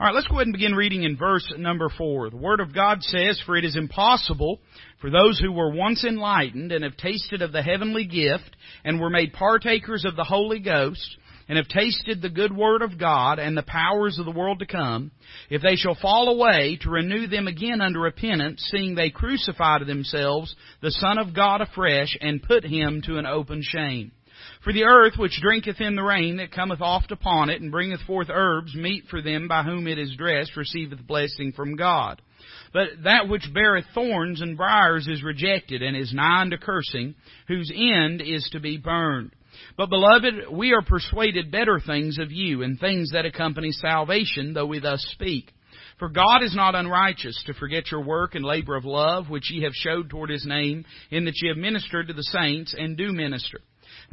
All right, let's go ahead and begin reading in verse number four. The Word of God says, For it is impossible for those who were once enlightened and have tasted of the heavenly gift and were made partakers of the Holy Ghost and have tasted the good word of God and the powers of the world to come, if they shall fall away, to renew them again unto repentance, seeing they crucify to themselves the Son of God afresh and put him to an open shame. For the earth which drinketh in the rain that cometh oft upon it, and bringeth forth herbs, meet for them by whom it is dressed, receiveth blessing from God. But that which beareth thorns and briars is rejected, and is nigh unto cursing, whose end is to be burned. But beloved, we are persuaded better things of you, and things that accompany salvation, though we thus speak. For God is not unrighteous to forget your work and labor of love, which ye have showed toward his name, in that ye have ministered to the saints, and do minister.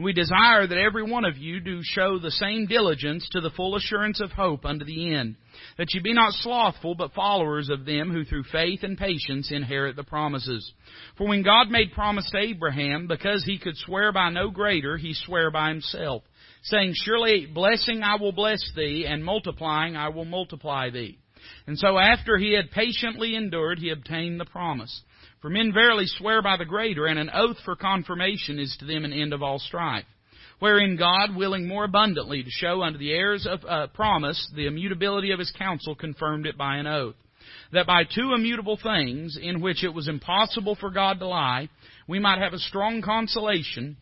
We desire that every one of you do show the same diligence to the full assurance of hope unto the end, that ye be not slothful, but followers of them who through faith and patience inherit the promises. For when God made promise to Abraham, because he could swear by no greater, he sware by himself, saying, Surely blessing I will bless thee, and multiplying I will multiply thee. And so after he had patiently endured, he obtained the promise. For men verily swear by the greater, and an oath for confirmation is to them an end of all strife. Wherein God, willing more abundantly to show unto the heirs of uh, promise the immutability of his counsel, confirmed it by an oath. That by two immutable things, in which it was impossible for God to lie, we might have a strong consolation,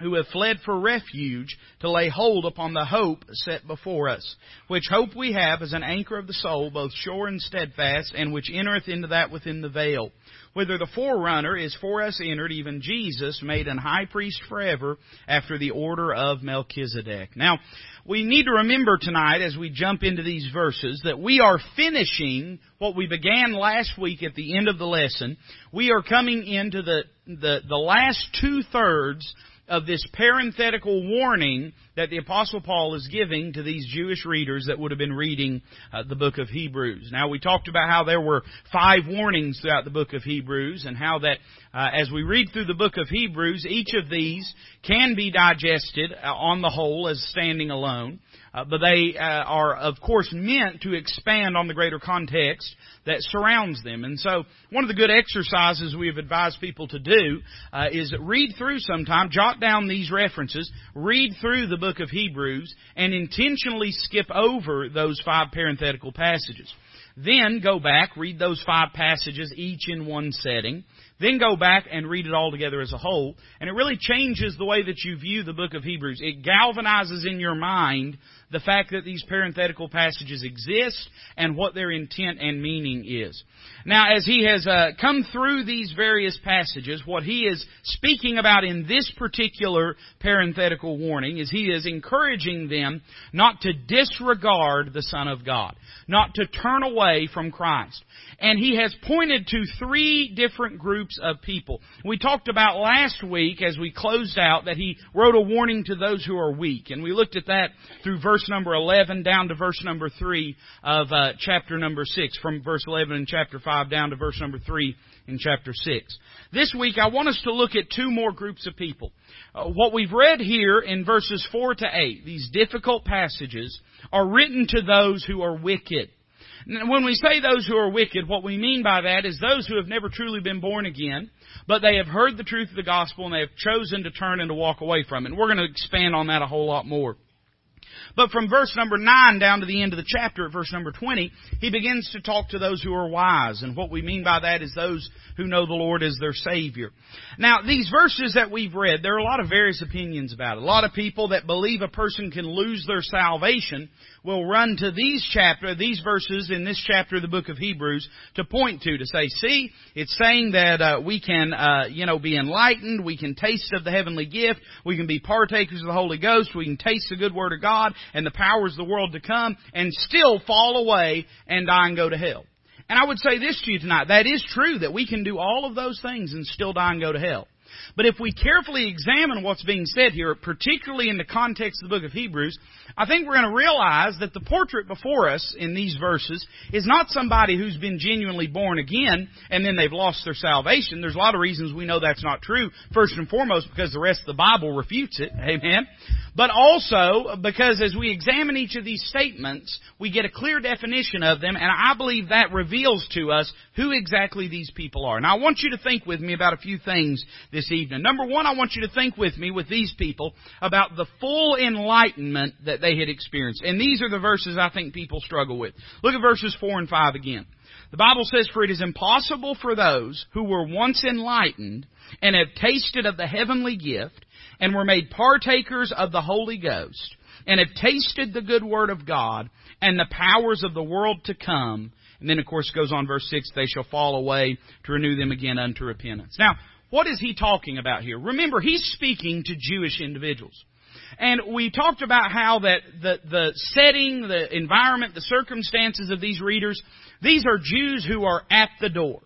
who have fled for refuge to lay hold upon the hope set before us, which hope we have as an anchor of the soul, both sure and steadfast, and which entereth into that within the veil whither the forerunner is for us entered, even Jesus, made an high priest forever after the order of Melchizedek. Now, we need to remember tonight as we jump into these verses that we are finishing what we began last week at the end of the lesson. We are coming into the, the, the last two thirds of this parenthetical warning that the Apostle Paul is giving to these Jewish readers that would have been reading uh, the book of Hebrews. Now, we talked about how there were five warnings throughout the book of Hebrews, and how that uh, as we read through the book of Hebrews, each of these can be digested uh, on the whole as standing alone. Uh, but they uh, are, of course, meant to expand on the greater context that surrounds them. And so, one of the good exercises we have advised people to do uh, is read through sometime, jot down these references, read through the book of Hebrews, and intentionally skip over those five parenthetical passages. Then go back, read those five passages each in one setting. Then go back and read it all together as a whole. And it really changes the way that you view the book of Hebrews. It galvanizes in your mind the fact that these parenthetical passages exist and what their intent and meaning is. Now, as he has uh, come through these various passages, what he is speaking about in this particular parenthetical warning is he is encouraging them not to disregard the Son of God, not to turn away from Christ. And he has pointed to three different groups of people. We talked about last week as we closed out that he wrote a warning to those who are weak. And we looked at that through verse number 11 down to verse number 3 of uh, chapter number 6, from verse 11 in chapter 5 down to verse number 3 in chapter 6. This week I want us to look at two more groups of people. Uh, what we've read here in verses 4 to 8, these difficult passages, are written to those who are wicked. When we say those who are wicked, what we mean by that is those who have never truly been born again, but they have heard the truth of the gospel and they have chosen to turn and to walk away from it. And we're going to expand on that a whole lot more. But from verse number 9 down to the end of the chapter at verse number 20, he begins to talk to those who are wise. And what we mean by that is those who know the Lord as their Savior. Now, these verses that we've read, there are a lot of various opinions about it. A lot of people that believe a person can lose their salvation will run to these chapter, these verses in this chapter of the book of Hebrews to point to, to say, see, it's saying that uh, we can, uh, you know, be enlightened, we can taste of the heavenly gift, we can be partakers of the Holy Ghost, we can taste the good Word of God and the powers of the world to come, and still fall away and die and go to hell. And I would say this to you tonight, that is true, that we can do all of those things and still die and go to hell. But if we carefully examine what's being said here, particularly in the context of the book of Hebrews, I think we're going to realize that the portrait before us in these verses is not somebody who's been genuinely born again and then they've lost their salvation. There's a lot of reasons we know that's not true. First and foremost, because the rest of the Bible refutes it. Amen. But also because as we examine each of these statements, we get a clear definition of them, and I believe that reveals to us who exactly these people are. Now I want you to think with me about a few things this evening. Number one, I want you to think with me with these people about the full enlightenment that they had experienced. And these are the verses I think people struggle with. Look at verses 4 and 5 again. The Bible says, For it is impossible for those who were once enlightened and have tasted of the heavenly gift and were made partakers of the Holy Ghost and have tasted the good word of God and the powers of the world to come. And then, of course, it goes on verse 6, they shall fall away to renew them again unto repentance. Now, what is he talking about here? Remember, he's speaking to Jewish individuals. And we talked about how that the, the setting, the environment, the circumstances of these readers, these are Jews who are at the door.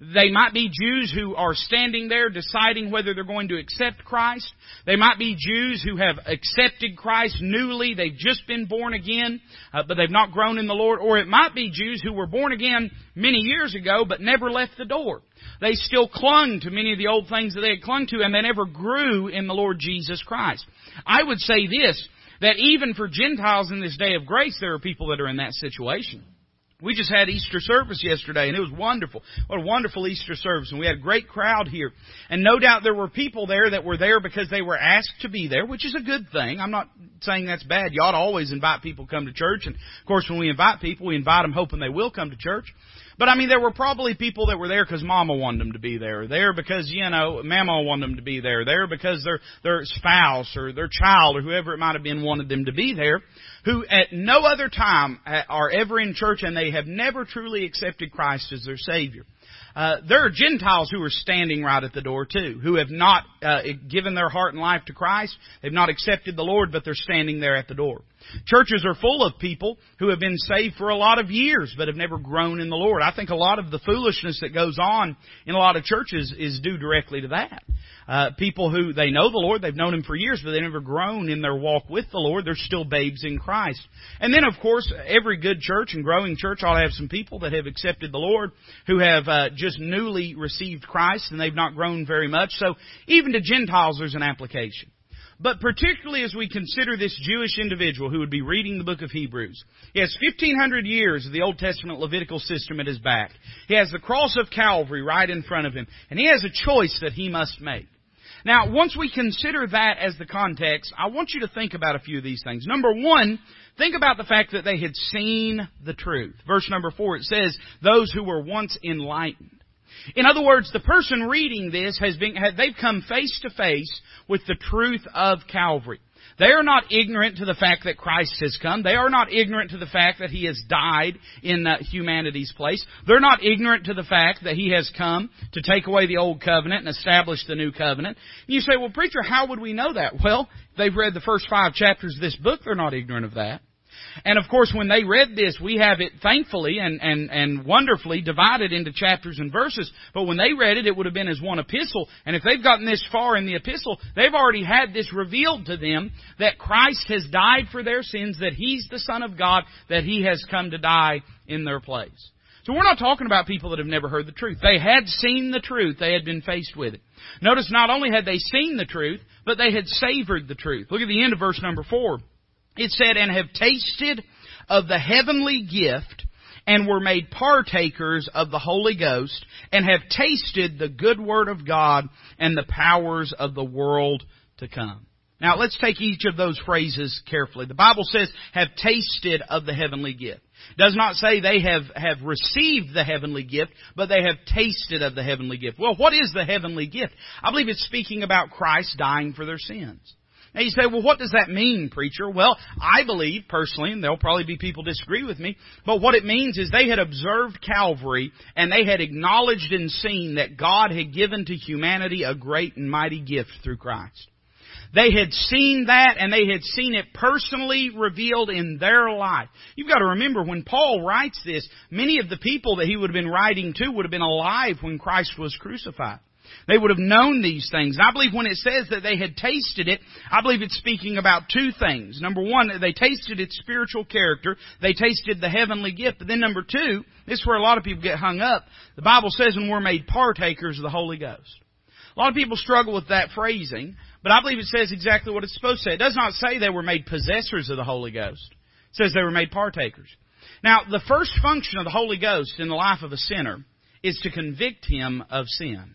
They might be Jews who are standing there deciding whether they're going to accept Christ. They might be Jews who have accepted Christ newly. They've just been born again, uh, but they've not grown in the Lord. Or it might be Jews who were born again many years ago, but never left the door. They still clung to many of the old things that they had clung to, and they never grew in the Lord Jesus Christ. I would say this, that even for Gentiles in this day of grace, there are people that are in that situation. We just had Easter service yesterday and it was wonderful. What a wonderful Easter service and we had a great crowd here. And no doubt there were people there that were there because they were asked to be there, which is a good thing. I'm not saying that's bad. You ought to always invite people to come to church and of course when we invite people, we invite them hoping they will come to church. But I mean, there were probably people that were there because Mama wanted them to be there. There because you know, Mama wanted them to be there. There because their their spouse or their child or whoever it might have been wanted them to be there. Who at no other time are ever in church and they have never truly accepted Christ as their Savior. Uh, there are Gentiles who are standing right at the door too, who have not uh, given their heart and life to Christ. They've not accepted the Lord, but they're standing there at the door. Churches are full of people who have been saved for a lot of years, but have never grown in the Lord. I think a lot of the foolishness that goes on in a lot of churches is due directly to that. Uh, people who they know the Lord, they've known Him for years, but they've never grown in their walk with the Lord. They're still babes in Christ. And then, of course, every good church and growing church ought to have some people that have accepted the Lord, who have uh, just newly received Christ, and they've not grown very much. So even to Gentiles, there's an application. But particularly as we consider this Jewish individual who would be reading the book of Hebrews. He has 1500 years of the Old Testament Levitical system at his back. He has the cross of Calvary right in front of him. And he has a choice that he must make. Now, once we consider that as the context, I want you to think about a few of these things. Number one, think about the fact that they had seen the truth. Verse number four, it says, those who were once enlightened. In other words, the person reading this has been, they've come face to face with the truth of Calvary. They are not ignorant to the fact that Christ has come. They are not ignorant to the fact that He has died in uh, humanity's place. They're not ignorant to the fact that He has come to take away the old covenant and establish the new covenant. And you say, well, preacher, how would we know that? Well, they've read the first five chapters of this book. They're not ignorant of that. And of course, when they read this, we have it thankfully and, and, and wonderfully divided into chapters and verses. But when they read it, it would have been as one epistle. And if they've gotten this far in the epistle, they've already had this revealed to them that Christ has died for their sins, that He's the Son of God, that He has come to die in their place. So we're not talking about people that have never heard the truth. They had seen the truth. They had been faced with it. Notice not only had they seen the truth, but they had savored the truth. Look at the end of verse number four. It said, and have tasted of the heavenly gift and were made partakers of the Holy Ghost and have tasted the good word of God and the powers of the world to come. Now let's take each of those phrases carefully. The Bible says, have tasted of the heavenly gift. Does not say they have, have received the heavenly gift, but they have tasted of the heavenly gift. Well, what is the heavenly gift? I believe it's speaking about Christ dying for their sins. Now you say, well, what does that mean, preacher? Well, I believe personally, and there'll probably be people disagree with me, but what it means is they had observed Calvary and they had acknowledged and seen that God had given to humanity a great and mighty gift through Christ. They had seen that and they had seen it personally revealed in their life. You've got to remember when Paul writes this, many of the people that he would have been writing to would have been alive when Christ was crucified. They would have known these things. And I believe when it says that they had tasted it, I believe it's speaking about two things. Number one, they tasted its spiritual character. They tasted the heavenly gift. But then number two, this is where a lot of people get hung up. The Bible says when we're made partakers of the Holy Ghost. A lot of people struggle with that phrasing, but I believe it says exactly what it's supposed to say. It does not say they were made possessors of the Holy Ghost. It says they were made partakers. Now, the first function of the Holy Ghost in the life of a sinner is to convict him of sin.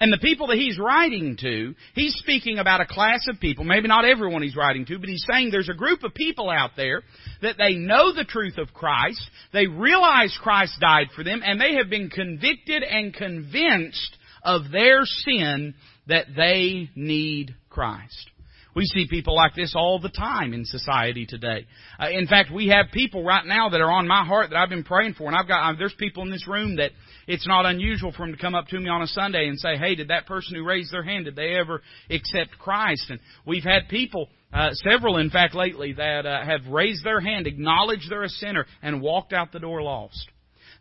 And the people that he's writing to, he's speaking about a class of people, maybe not everyone he's writing to, but he's saying there's a group of people out there that they know the truth of Christ, they realize Christ died for them, and they have been convicted and convinced of their sin that they need Christ. We see people like this all the time in society today. Uh, in fact, we have people right now that are on my heart that I've been praying for, and I've got uh, there's people in this room that it's not unusual for them to come up to me on a Sunday and say, "Hey, did that person who raised their hand did they ever accept Christ?" And we've had people, uh, several in fact lately, that uh, have raised their hand, acknowledged they're a sinner, and walked out the door lost.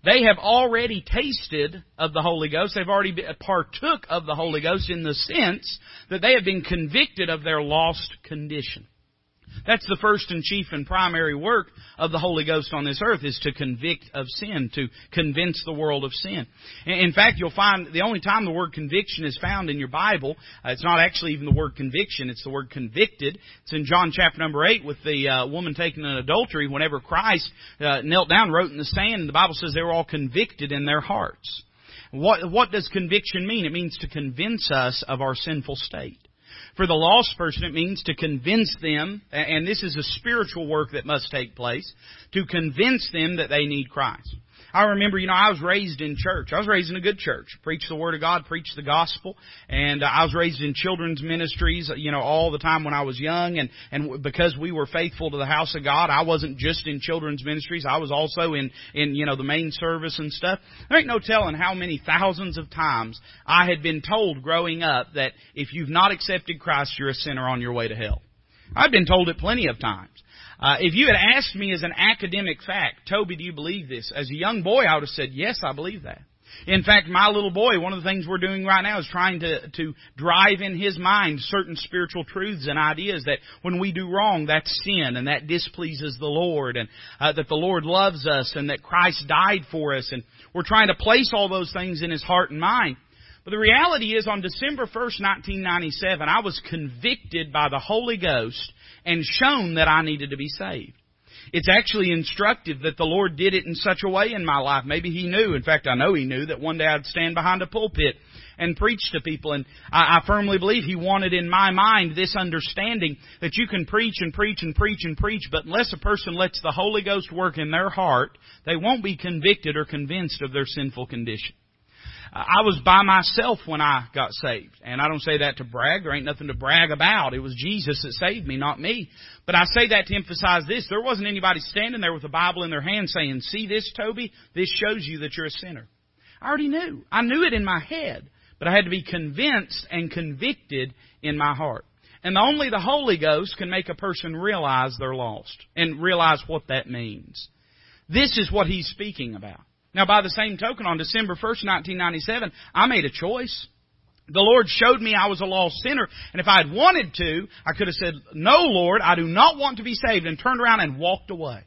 They have already tasted of the Holy Ghost. They've already partook of the Holy Ghost in the sense that they have been convicted of their lost condition. That's the first and chief and primary work of the Holy Ghost on this earth is to convict of sin, to convince the world of sin. In fact, you'll find the only time the word conviction is found in your Bible, uh, it's not actually even the word conviction, it's the word convicted. It's in John chapter number 8 with the uh, woman taken in adultery whenever Christ uh, knelt down, wrote in the sand, and the Bible says they were all convicted in their hearts. What, what does conviction mean? It means to convince us of our sinful state. For the lost person, it means to convince them, and this is a spiritual work that must take place, to convince them that they need Christ. I remember, you know, I was raised in church. I was raised in a good church. Preach the Word of God, preach the gospel. And uh, I was raised in children's ministries, you know, all the time when I was young. And, and because we were faithful to the house of God, I wasn't just in children's ministries. I was also in, in, you know, the main service and stuff. There ain't no telling how many thousands of times I had been told growing up that if you've not accepted Christ, you're a sinner on your way to hell. I've been told it plenty of times. Uh, if you had asked me as an academic fact, Toby, do you believe this? As a young boy, I would have said, yes, I believe that. In fact, my little boy, one of the things we're doing right now is trying to, to drive in his mind certain spiritual truths and ideas that when we do wrong, that's sin and that displeases the Lord and uh, that the Lord loves us and that Christ died for us and we're trying to place all those things in his heart and mind. But the reality is on December 1st, 1997, I was convicted by the Holy Ghost and shown that I needed to be saved. It's actually instructive that the Lord did it in such a way in my life. Maybe He knew. In fact, I know He knew that one day I'd stand behind a pulpit and preach to people. And I, I firmly believe He wanted in my mind this understanding that you can preach and preach and preach and preach, but unless a person lets the Holy Ghost work in their heart, they won't be convicted or convinced of their sinful condition. I was by myself when I got saved. And I don't say that to brag. There ain't nothing to brag about. It was Jesus that saved me, not me. But I say that to emphasize this. There wasn't anybody standing there with a Bible in their hand saying, see this, Toby? This shows you that you're a sinner. I already knew. I knew it in my head. But I had to be convinced and convicted in my heart. And only the Holy Ghost can make a person realize they're lost and realize what that means. This is what he's speaking about. Now, by the same token, on December 1st, 1997, I made a choice. The Lord showed me I was a lost sinner, and if I had wanted to, I could have said, No, Lord, I do not want to be saved, and turned around and walked away.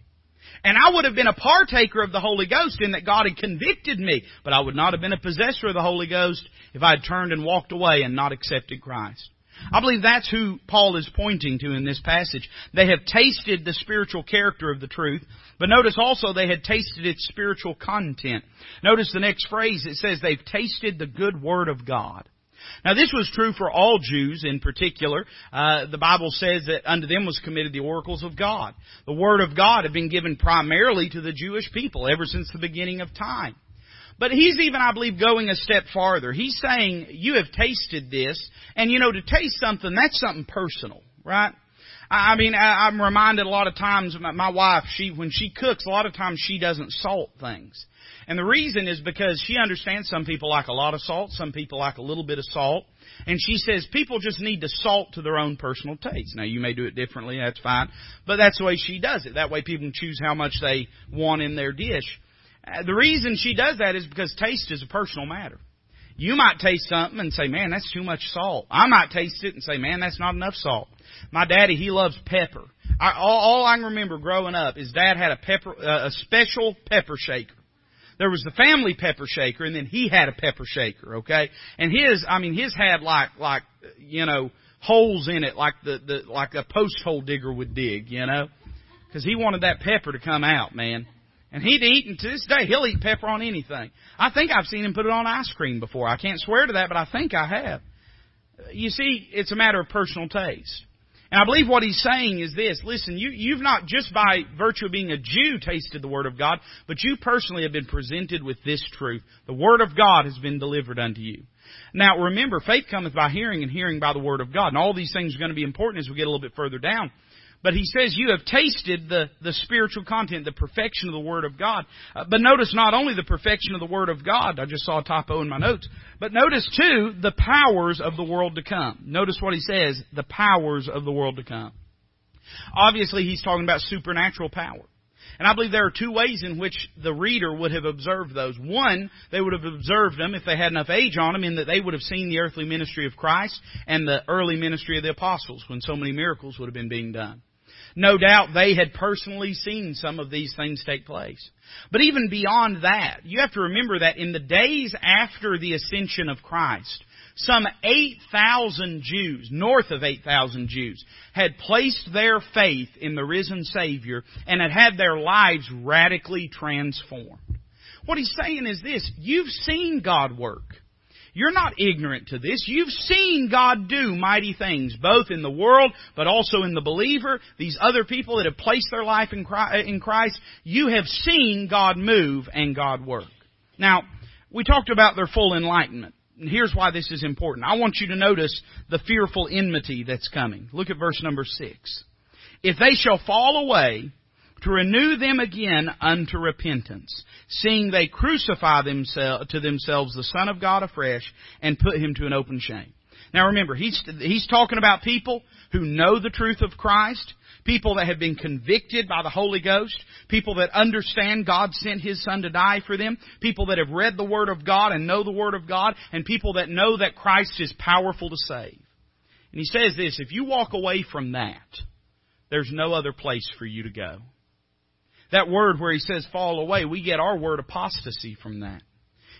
And I would have been a partaker of the Holy Ghost in that God had convicted me, but I would not have been a possessor of the Holy Ghost if I had turned and walked away and not accepted Christ. I believe that's who Paul is pointing to in this passage. They have tasted the spiritual character of the truth, but notice also they had tasted its spiritual content. Notice the next phrase, it says they've tasted the good word of God. Now this was true for all Jews in particular. Uh, the Bible says that unto them was committed the oracles of God. The Word of God had been given primarily to the Jewish people ever since the beginning of time. But he's even, I believe, going a step farther. He's saying, you have tasted this, and you know, to taste something, that's something personal, right? I mean, I'm reminded a lot of times, my wife, she, when she cooks, a lot of times she doesn't salt things. And the reason is because she understands some people like a lot of salt, some people like a little bit of salt. And she says people just need to salt to their own personal taste. Now you may do it differently, that's fine. But that's the way she does it. That way people can choose how much they want in their dish. Uh, the reason she does that is because taste is a personal matter. You might taste something and say, man, that's too much salt. I might taste it and say, man, that's not enough salt. My daddy, he loves pepper. I, all, all I can remember growing up is dad had a pepper, uh, a special pepper shaker. There was the family pepper shaker and then he had a pepper shaker, okay? And his, I mean, his had like, like, you know, holes in it like the, the, like a post hole digger would dig, you know? Cause he wanted that pepper to come out, man. And he'd eat, and to this day, he'll eat pepper on anything. I think I've seen him put it on ice cream before. I can't swear to that, but I think I have. You see, it's a matter of personal taste. And I believe what he's saying is this. Listen, you, you've not just by virtue of being a Jew tasted the Word of God, but you personally have been presented with this truth. The Word of God has been delivered unto you. Now remember, faith cometh by hearing and hearing by the Word of God. And all these things are going to be important as we get a little bit further down. But he says you have tasted the, the spiritual content, the perfection of the Word of God. Uh, but notice not only the perfection of the Word of God, I just saw a typo in my notes, but notice too the powers of the world to come. Notice what he says, the powers of the world to come. Obviously he's talking about supernatural power. And I believe there are two ways in which the reader would have observed those. One, they would have observed them if they had enough age on them in that they would have seen the earthly ministry of Christ and the early ministry of the apostles when so many miracles would have been being done. No doubt they had personally seen some of these things take place. But even beyond that, you have to remember that in the days after the ascension of Christ, some 8,000 Jews, north of 8,000 Jews, had placed their faith in the risen Savior and had had their lives radically transformed. What he's saying is this, you've seen God work. You're not ignorant to this. You've seen God do mighty things, both in the world, but also in the believer, these other people that have placed their life in Christ. You have seen God move and God work. Now, we talked about their full enlightenment. And here's why this is important. I want you to notice the fearful enmity that's coming. Look at verse number six. If they shall fall away, to renew them again unto repentance, seeing they crucify themselves, to themselves the Son of God afresh and put him to an open shame. Now remember, he's, he's talking about people who know the truth of Christ, people that have been convicted by the Holy Ghost, people that understand God sent His Son to die for them, people that have read the Word of God and know the Word of God, and people that know that Christ is powerful to save. And he says this, if you walk away from that, there's no other place for you to go. That word where he says fall away, we get our word apostasy from that.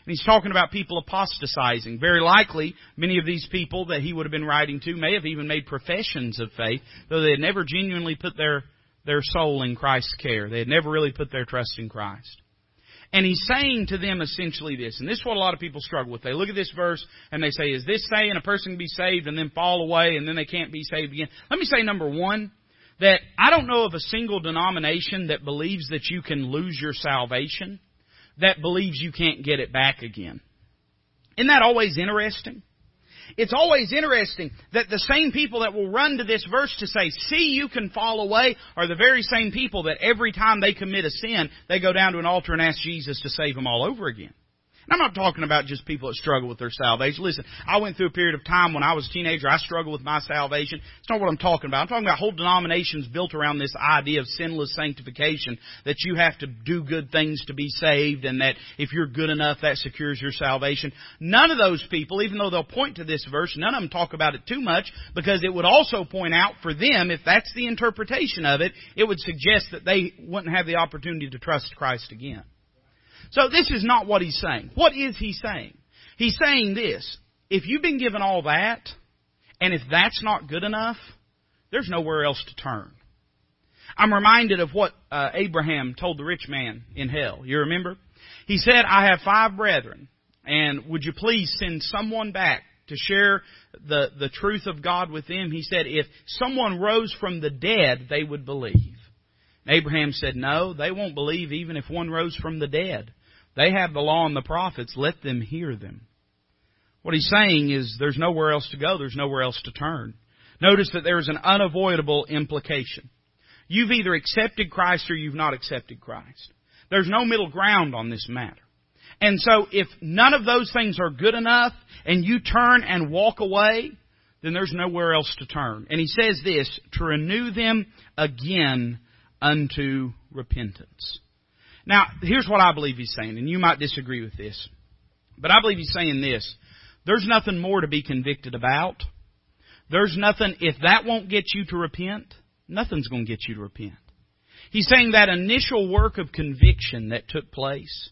And he's talking about people apostatizing. Very likely, many of these people that he would have been writing to may have even made professions of faith, though they had never genuinely put their, their soul in Christ's care. They had never really put their trust in Christ. And he's saying to them essentially this, and this is what a lot of people struggle with. They look at this verse and they say, is this saying a person can be saved and then fall away and then they can't be saved again? Let me say number one, that I don't know of a single denomination that believes that you can lose your salvation, that believes you can't get it back again. Isn't that always interesting? It's always interesting that the same people that will run to this verse to say, see you can fall away, are the very same people that every time they commit a sin, they go down to an altar and ask Jesus to save them all over again. I'm not talking about just people that struggle with their salvation. Listen, I went through a period of time when I was a teenager, I struggled with my salvation. It's not what I'm talking about. I'm talking about whole denominations built around this idea of sinless sanctification, that you have to do good things to be saved, and that if you're good enough, that secures your salvation. None of those people, even though they'll point to this verse, none of them talk about it too much, because it would also point out for them, if that's the interpretation of it, it would suggest that they wouldn't have the opportunity to trust Christ again. So this is not what he's saying. What is he saying? He's saying this. If you've been given all that, and if that's not good enough, there's nowhere else to turn. I'm reminded of what uh, Abraham told the rich man in hell. You remember? He said, I have five brethren, and would you please send someone back to share the, the truth of God with them? He said, if someone rose from the dead, they would believe. Abraham said, no, they won't believe even if one rose from the dead. They have the law and the prophets. Let them hear them. What he's saying is there's nowhere else to go. There's nowhere else to turn. Notice that there is an unavoidable implication. You've either accepted Christ or you've not accepted Christ. There's no middle ground on this matter. And so if none of those things are good enough and you turn and walk away, then there's nowhere else to turn. And he says this, to renew them again unto repentance. Now, here's what I believe he's saying, and you might disagree with this. But I believe he's saying this. There's nothing more to be convicted about. There's nothing, if that won't get you to repent, nothing's going to get you to repent. He's saying that initial work of conviction that took place,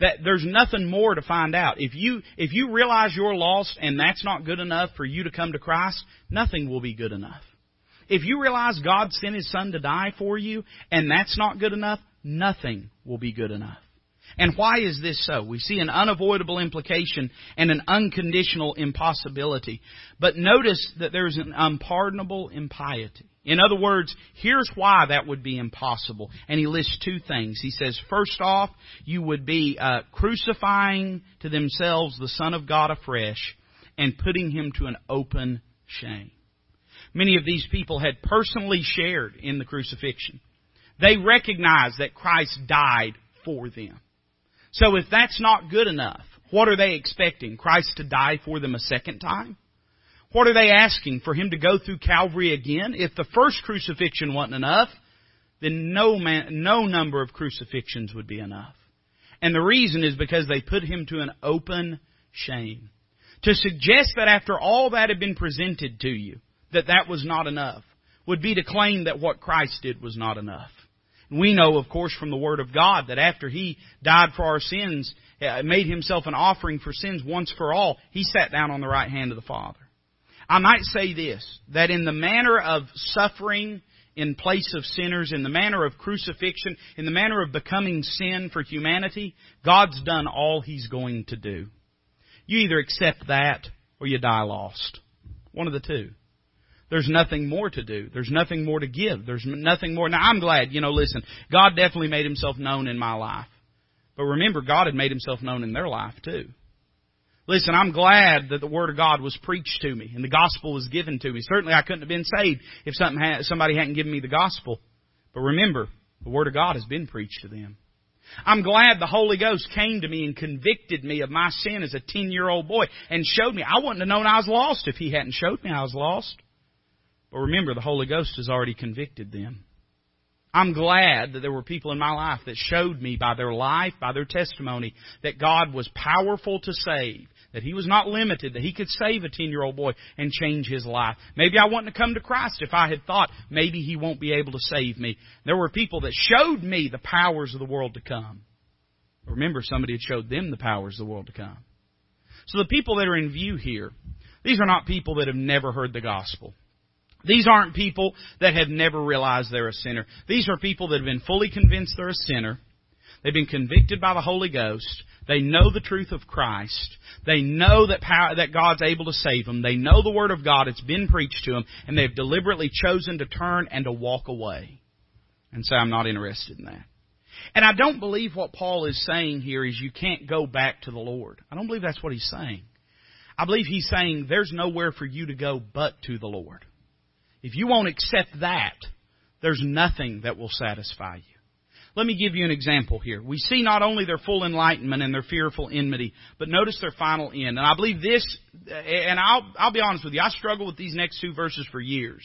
that there's nothing more to find out. If you, if you realize you're lost and that's not good enough for you to come to Christ, nothing will be good enough. If you realize God sent His Son to die for you and that's not good enough, nothing will be good enough. And why is this so? We see an unavoidable implication and an unconditional impossibility. But notice that there is an unpardonable impiety. In other words, here's why that would be impossible. And he lists two things. He says, first off, you would be uh, crucifying to themselves the Son of God afresh and putting him to an open shame. Many of these people had personally shared in the crucifixion. They recognize that Christ died for them. So if that's not good enough, what are they expecting? Christ to die for them a second time? What are they asking? For Him to go through Calvary again? If the first crucifixion wasn't enough, then no man, no number of crucifixions would be enough. And the reason is because they put Him to an open shame. To suggest that after all that had been presented to you, that that was not enough, would be to claim that what Christ did was not enough. We know, of course, from the Word of God that after He died for our sins, uh, made Himself an offering for sins once for all, He sat down on the right hand of the Father. I might say this, that in the manner of suffering in place of sinners, in the manner of crucifixion, in the manner of becoming sin for humanity, God's done all He's going to do. You either accept that or you die lost. One of the two. There's nothing more to do. There's nothing more to give. There's nothing more. Now I'm glad, you know, listen, God definitely made himself known in my life. But remember, God had made himself known in their life too. Listen, I'm glad that the Word of God was preached to me and the gospel was given to me. Certainly I couldn't have been saved if had, somebody hadn't given me the gospel. But remember, the Word of God has been preached to them. I'm glad the Holy Ghost came to me and convicted me of my sin as a 10 year old boy and showed me. I wouldn't have known I was lost if He hadn't showed me I was lost. But remember, the Holy Ghost has already convicted them. I'm glad that there were people in my life that showed me by their life, by their testimony, that God was powerful to save, that He was not limited, that He could save a 10 year old boy and change his life. Maybe I wouldn't have come to Christ if I had thought maybe He won't be able to save me. There were people that showed me the powers of the world to come. Remember, somebody had showed them the powers of the world to come. So the people that are in view here, these are not people that have never heard the gospel. These aren't people that have never realized they're a sinner. These are people that have been fully convinced they're a sinner. They've been convicted by the Holy Ghost. They know the truth of Christ. They know that power, that God's able to save them. They know the Word of God. It's been preached to them, and they've deliberately chosen to turn and to walk away and say, "I'm not interested in that." And I don't believe what Paul is saying here is you can't go back to the Lord. I don't believe that's what he's saying. I believe he's saying there's nowhere for you to go but to the Lord. If you won't accept that, there's nothing that will satisfy you. Let me give you an example here. We see not only their full enlightenment and their fearful enmity, but notice their final end. And I believe this, and I'll, I'll be honest with you, I struggled with these next two verses for years.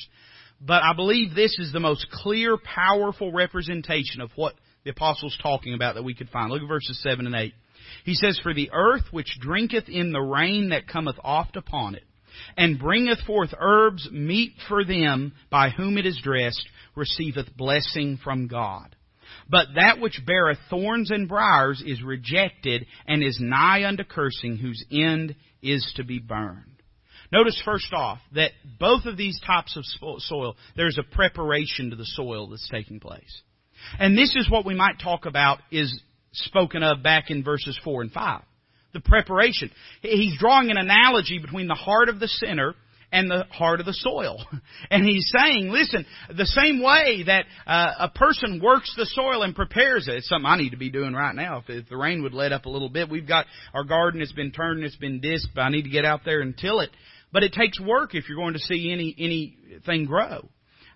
But I believe this is the most clear, powerful representation of what the apostle's talking about that we could find. Look at verses 7 and 8. He says, For the earth which drinketh in the rain that cometh oft upon it, and bringeth forth herbs meet for them by whom it is dressed, receiveth blessing from God. But that which beareth thorns and briars is rejected and is nigh unto cursing, whose end is to be burned. Notice first off that both of these types of soil, there's a preparation to the soil that's taking place. And this is what we might talk about is spoken of back in verses 4 and 5 the preparation. He's drawing an analogy between the heart of the sinner and the heart of the soil. And he's saying, listen, the same way that uh, a person works the soil and prepares it, it's something I need to be doing right now. If, if the rain would let up a little bit, we've got our garden, it's been turned, it's been disked, but I need to get out there and till it. But it takes work if you're going to see any anything grow.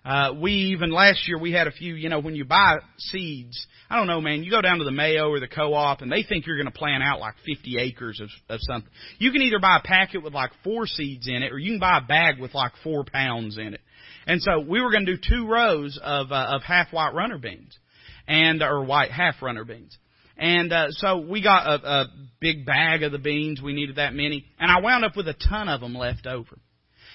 Uh, we even last year we had a few, you know, when you buy seeds, I don't know, man, you go down to the Mayo or the co-op and they think you're going to plant out like 50 acres of, of something. You can either buy a packet with like four seeds in it or you can buy a bag with like four pounds in it. And so we were going to do two rows of, uh, of half white runner beans and, or white half runner beans. And uh, so we got a, a big bag of the beans. We needed that many, and I wound up with a ton of them left over.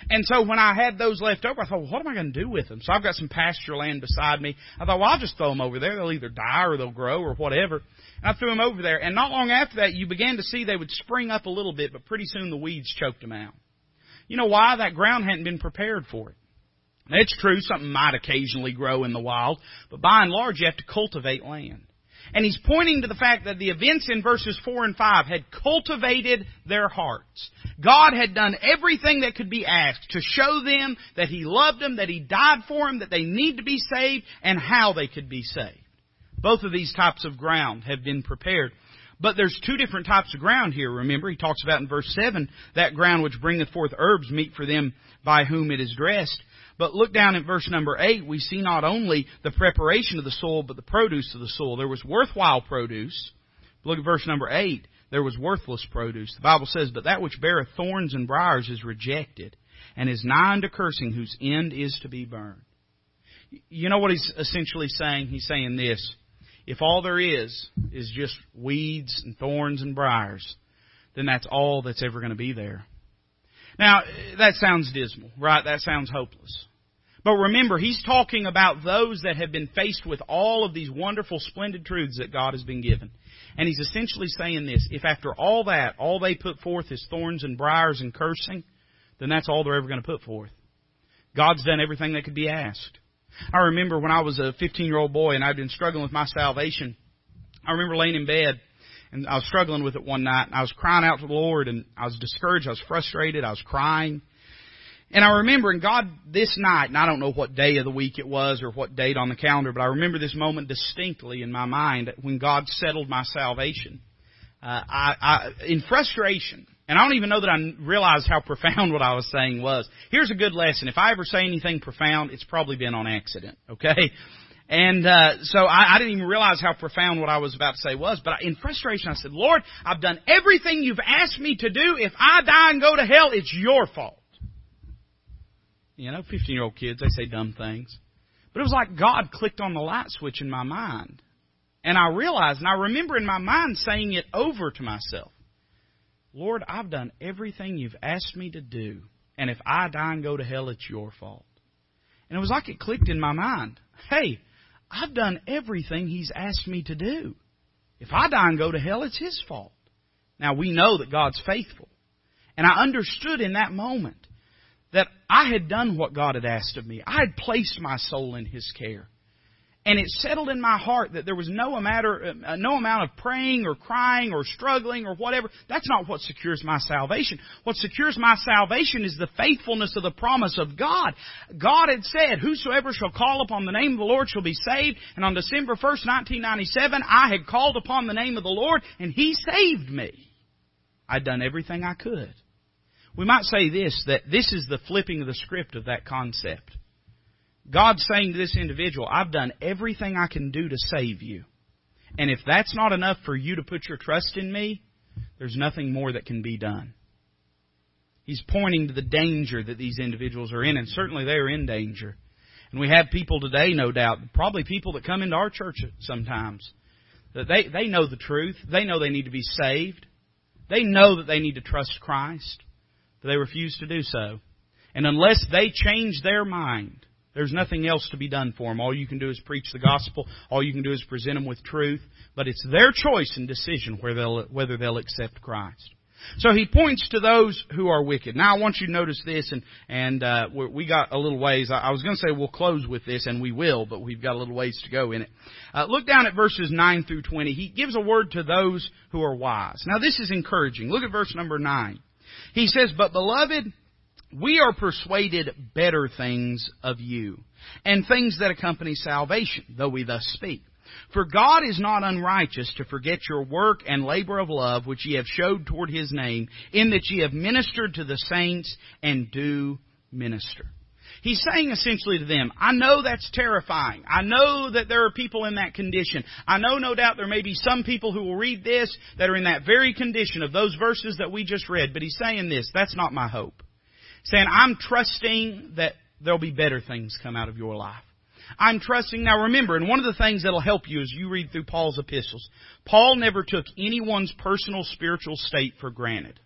And so when I had those left over, I thought, well, what am I going to do with them? So I've got some pasture land beside me. I thought, well, I'll just throw them over there. They'll either die or they'll grow or whatever. And I threw them over there. And not long after that, you began to see they would spring up a little bit, but pretty soon the weeds choked them out. You know why? That ground hadn't been prepared for it. It's true, something might occasionally grow in the wild, but by and large, you have to cultivate land. And he's pointing to the fact that the events in verses 4 and 5 had cultivated their hearts. God had done everything that could be asked to show them that He loved them, that He died for them, that they need to be saved, and how they could be saved. Both of these types of ground have been prepared. But there's two different types of ground here, remember. He talks about in verse 7, that ground which bringeth forth herbs meet for them by whom it is dressed. But look down at verse number 8, we see not only the preparation of the soil, but the produce of the soil. There was worthwhile produce. Look at verse number 8. There was worthless produce. The Bible says, But that which beareth thorns and briars is rejected, and is nigh unto cursing, whose end is to be burned. You know what he's essentially saying? He's saying this. If all there is, is just weeds and thorns and briars, then that's all that's ever going to be there. Now, that sounds dismal, right? That sounds hopeless. But remember, he's talking about those that have been faced with all of these wonderful, splendid truths that God has been given. And he's essentially saying this, if after all that, all they put forth is thorns and briars and cursing, then that's all they're ever going to put forth. God's done everything that could be asked. I remember when I was a 15 year old boy and I'd been struggling with my salvation, I remember laying in bed and I was struggling with it one night. And I was crying out to the Lord, and I was discouraged. I was frustrated. I was crying. And I remember, and God, this night, and I don't know what day of the week it was or what date on the calendar, but I remember this moment distinctly in my mind when God settled my salvation. Uh, I, I, in frustration, and I don't even know that I realized how profound what I was saying was. Here's a good lesson. If I ever say anything profound, it's probably been on accident, okay? And uh, so I, I didn't even realize how profound what I was about to say was. But in frustration, I said, Lord, I've done everything you've asked me to do. If I die and go to hell, it's your fault. You know, 15 year old kids, they say dumb things. But it was like God clicked on the light switch in my mind. And I realized, and I remember in my mind saying it over to myself Lord, I've done everything you've asked me to do. And if I die and go to hell, it's your fault. And it was like it clicked in my mind. Hey, I've done everything He's asked me to do. If I die and go to hell, it's His fault. Now we know that God's faithful. And I understood in that moment that I had done what God had asked of me. I had placed my soul in His care. And it settled in my heart that there was no matter, uh, no amount of praying or crying or struggling or whatever. That's not what secures my salvation. What secures my salvation is the faithfulness of the promise of God. God had said, whosoever shall call upon the name of the Lord shall be saved. And on December 1st, 1997, I had called upon the name of the Lord and He saved me. I'd done everything I could. We might say this, that this is the flipping of the script of that concept. God's saying to this individual, I've done everything I can do to save you. And if that's not enough for you to put your trust in me, there's nothing more that can be done. He's pointing to the danger that these individuals are in, and certainly they are in danger. And we have people today, no doubt, probably people that come into our church sometimes, that they, they know the truth. They know they need to be saved. They know that they need to trust Christ, but they refuse to do so. And unless they change their mind, there's nothing else to be done for them. All you can do is preach the gospel. All you can do is present them with truth. But it's their choice and decision whether they'll, whether they'll accept Christ. So he points to those who are wicked. Now I want you to notice this, and and uh, we got a little ways. I was going to say we'll close with this, and we will, but we've got a little ways to go in it. Uh, look down at verses nine through twenty. He gives a word to those who are wise. Now this is encouraging. Look at verse number nine. He says, "But beloved, we are persuaded better things of you, and things that accompany salvation, though we thus speak. For God is not unrighteous to forget your work and labor of love which ye have showed toward his name, in that ye have ministered to the saints and do minister. He's saying essentially to them, I know that's terrifying. I know that there are people in that condition. I know no doubt there may be some people who will read this that are in that very condition of those verses that we just read, but he's saying this, that's not my hope saying, I'm trusting that there'll be better things come out of your life. I'm trusting. Now remember, and one of the things that'll help you as you read through Paul's epistles, Paul never took anyone's personal spiritual state for granted.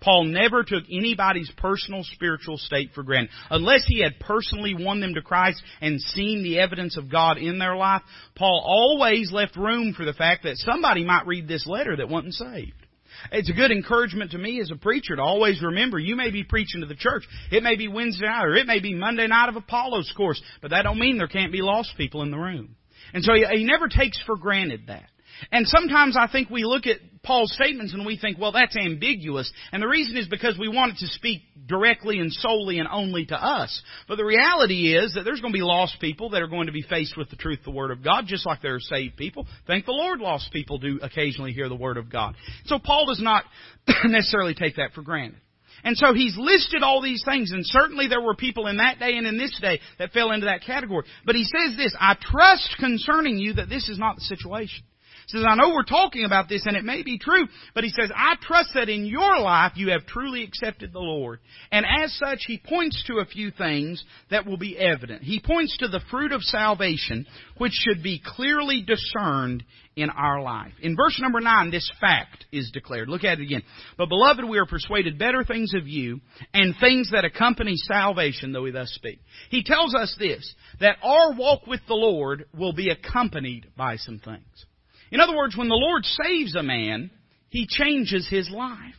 Paul never took anybody's personal spiritual state for granted. Unless he had personally won them to Christ and seen the evidence of God in their life, Paul always left room for the fact that somebody might read this letter that wasn't saved. It's a good encouragement to me as a preacher to always remember you may be preaching to the church. It may be Wednesday night or it may be Monday night of Apollos course, but that don't mean there can't be lost people in the room. And so he, he never takes for granted that. And sometimes I think we look at Paul's statements and we think, well, that's ambiguous. And the reason is because we want it to speak directly and solely and only to us. But the reality is that there's going to be lost people that are going to be faced with the truth the Word of God, just like there are saved people. Thank the Lord, lost people do occasionally hear the Word of God. So Paul does not necessarily take that for granted. And so he's listed all these things, and certainly there were people in that day and in this day that fell into that category. But he says this, I trust concerning you that this is not the situation. He says, I know we're talking about this and it may be true, but he says, I trust that in your life you have truly accepted the Lord. And as such, he points to a few things that will be evident. He points to the fruit of salvation, which should be clearly discerned in our life. In verse number 9, this fact is declared. Look at it again. But beloved, we are persuaded better things of you and things that accompany salvation, though we thus speak. He tells us this, that our walk with the Lord will be accompanied by some things. In other words, when the Lord saves a man, He changes his life.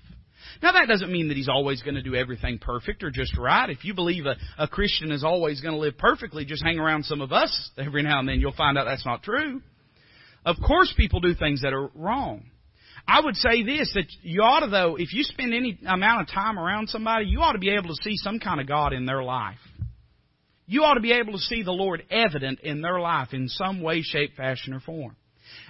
Now that doesn't mean that he's always going to do everything perfect or just right. If you believe a, a Christian is always going to live perfectly, just hang around some of us every now and then, you'll find out that's not true. Of course people do things that are wrong. I would say this, that you ought to though, if you spend any amount of time around somebody, you ought to be able to see some kind of God in their life. You ought to be able to see the Lord evident in their life in some way, shape, fashion, or form.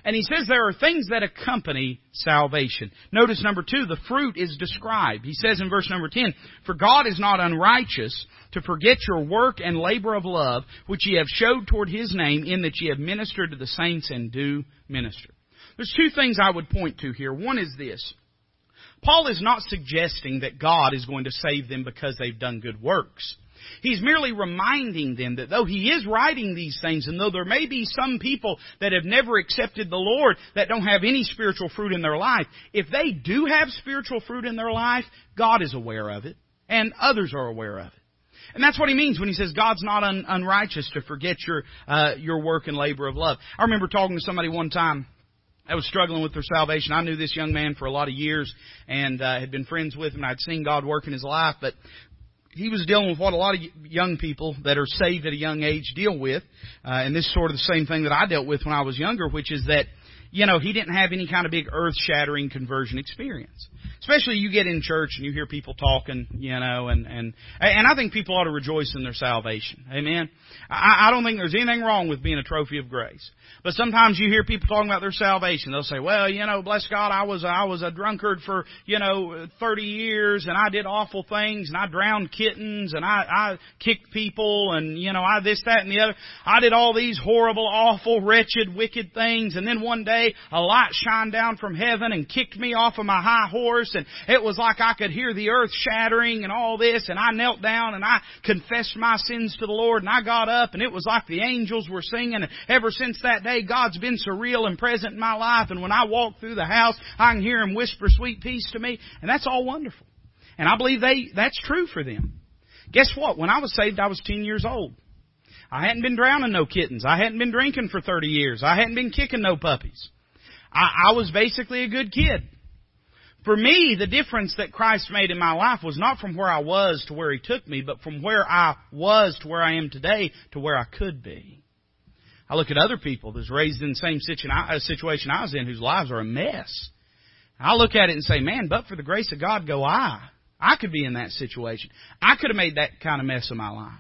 And he says there are things that accompany salvation. Notice number two, the fruit is described. He says in verse number 10, For God is not unrighteous to forget your work and labor of love, which ye have showed toward his name, in that ye have ministered to the saints and do minister. There's two things I would point to here. One is this. Paul is not suggesting that God is going to save them because they've done good works. He's merely reminding them that though he is writing these things, and though there may be some people that have never accepted the Lord that don't have any spiritual fruit in their life, if they do have spiritual fruit in their life, God is aware of it, and others are aware of it. And that's what he means when he says God's not un- unrighteous to forget your uh, your work and labor of love. I remember talking to somebody one time that was struggling with their salvation. I knew this young man for a lot of years and uh, had been friends with him. I'd seen God work in his life, but he was dealing with what a lot of young people that are saved at a young age deal with, uh, and this is sort of the same thing that I dealt with when I was younger, which is that you know, he didn't have any kind of big earth shattering conversion experience. Especially you get in church and you hear people talking, you know, and, and, and I think people ought to rejoice in their salvation. Amen. I, I don't think there's anything wrong with being a trophy of grace. But sometimes you hear people talking about their salvation. They'll say, well, you know, bless God, I was, I was a drunkard for, you know, 30 years and I did awful things and I drowned kittens and I, I kicked people and, you know, I this, that and the other. I did all these horrible, awful, wretched, wicked things and then one day a light shined down from heaven and kicked me off of my high horse and it was like I could hear the earth shattering and all this and I knelt down and I confessed my sins to the Lord and I got up and it was like the angels were singing and ever since that day God's been so real and present in my life and when I walk through the house I can hear Him whisper sweet peace to me and that's all wonderful. And I believe they, that's true for them. Guess what? When I was saved I was 10 years old. I hadn't been drowning no kittens. I hadn't been drinking for 30 years. I hadn't been kicking no puppies. I, I was basically a good kid. For me, the difference that Christ made in my life was not from where I was to where He took me, but from where I was to where I am today to where I could be. I look at other people that's raised in the same uh, situation I was in whose lives are a mess. I look at it and say, man, but for the grace of God go I. I could be in that situation. I could have made that kind of mess of my life.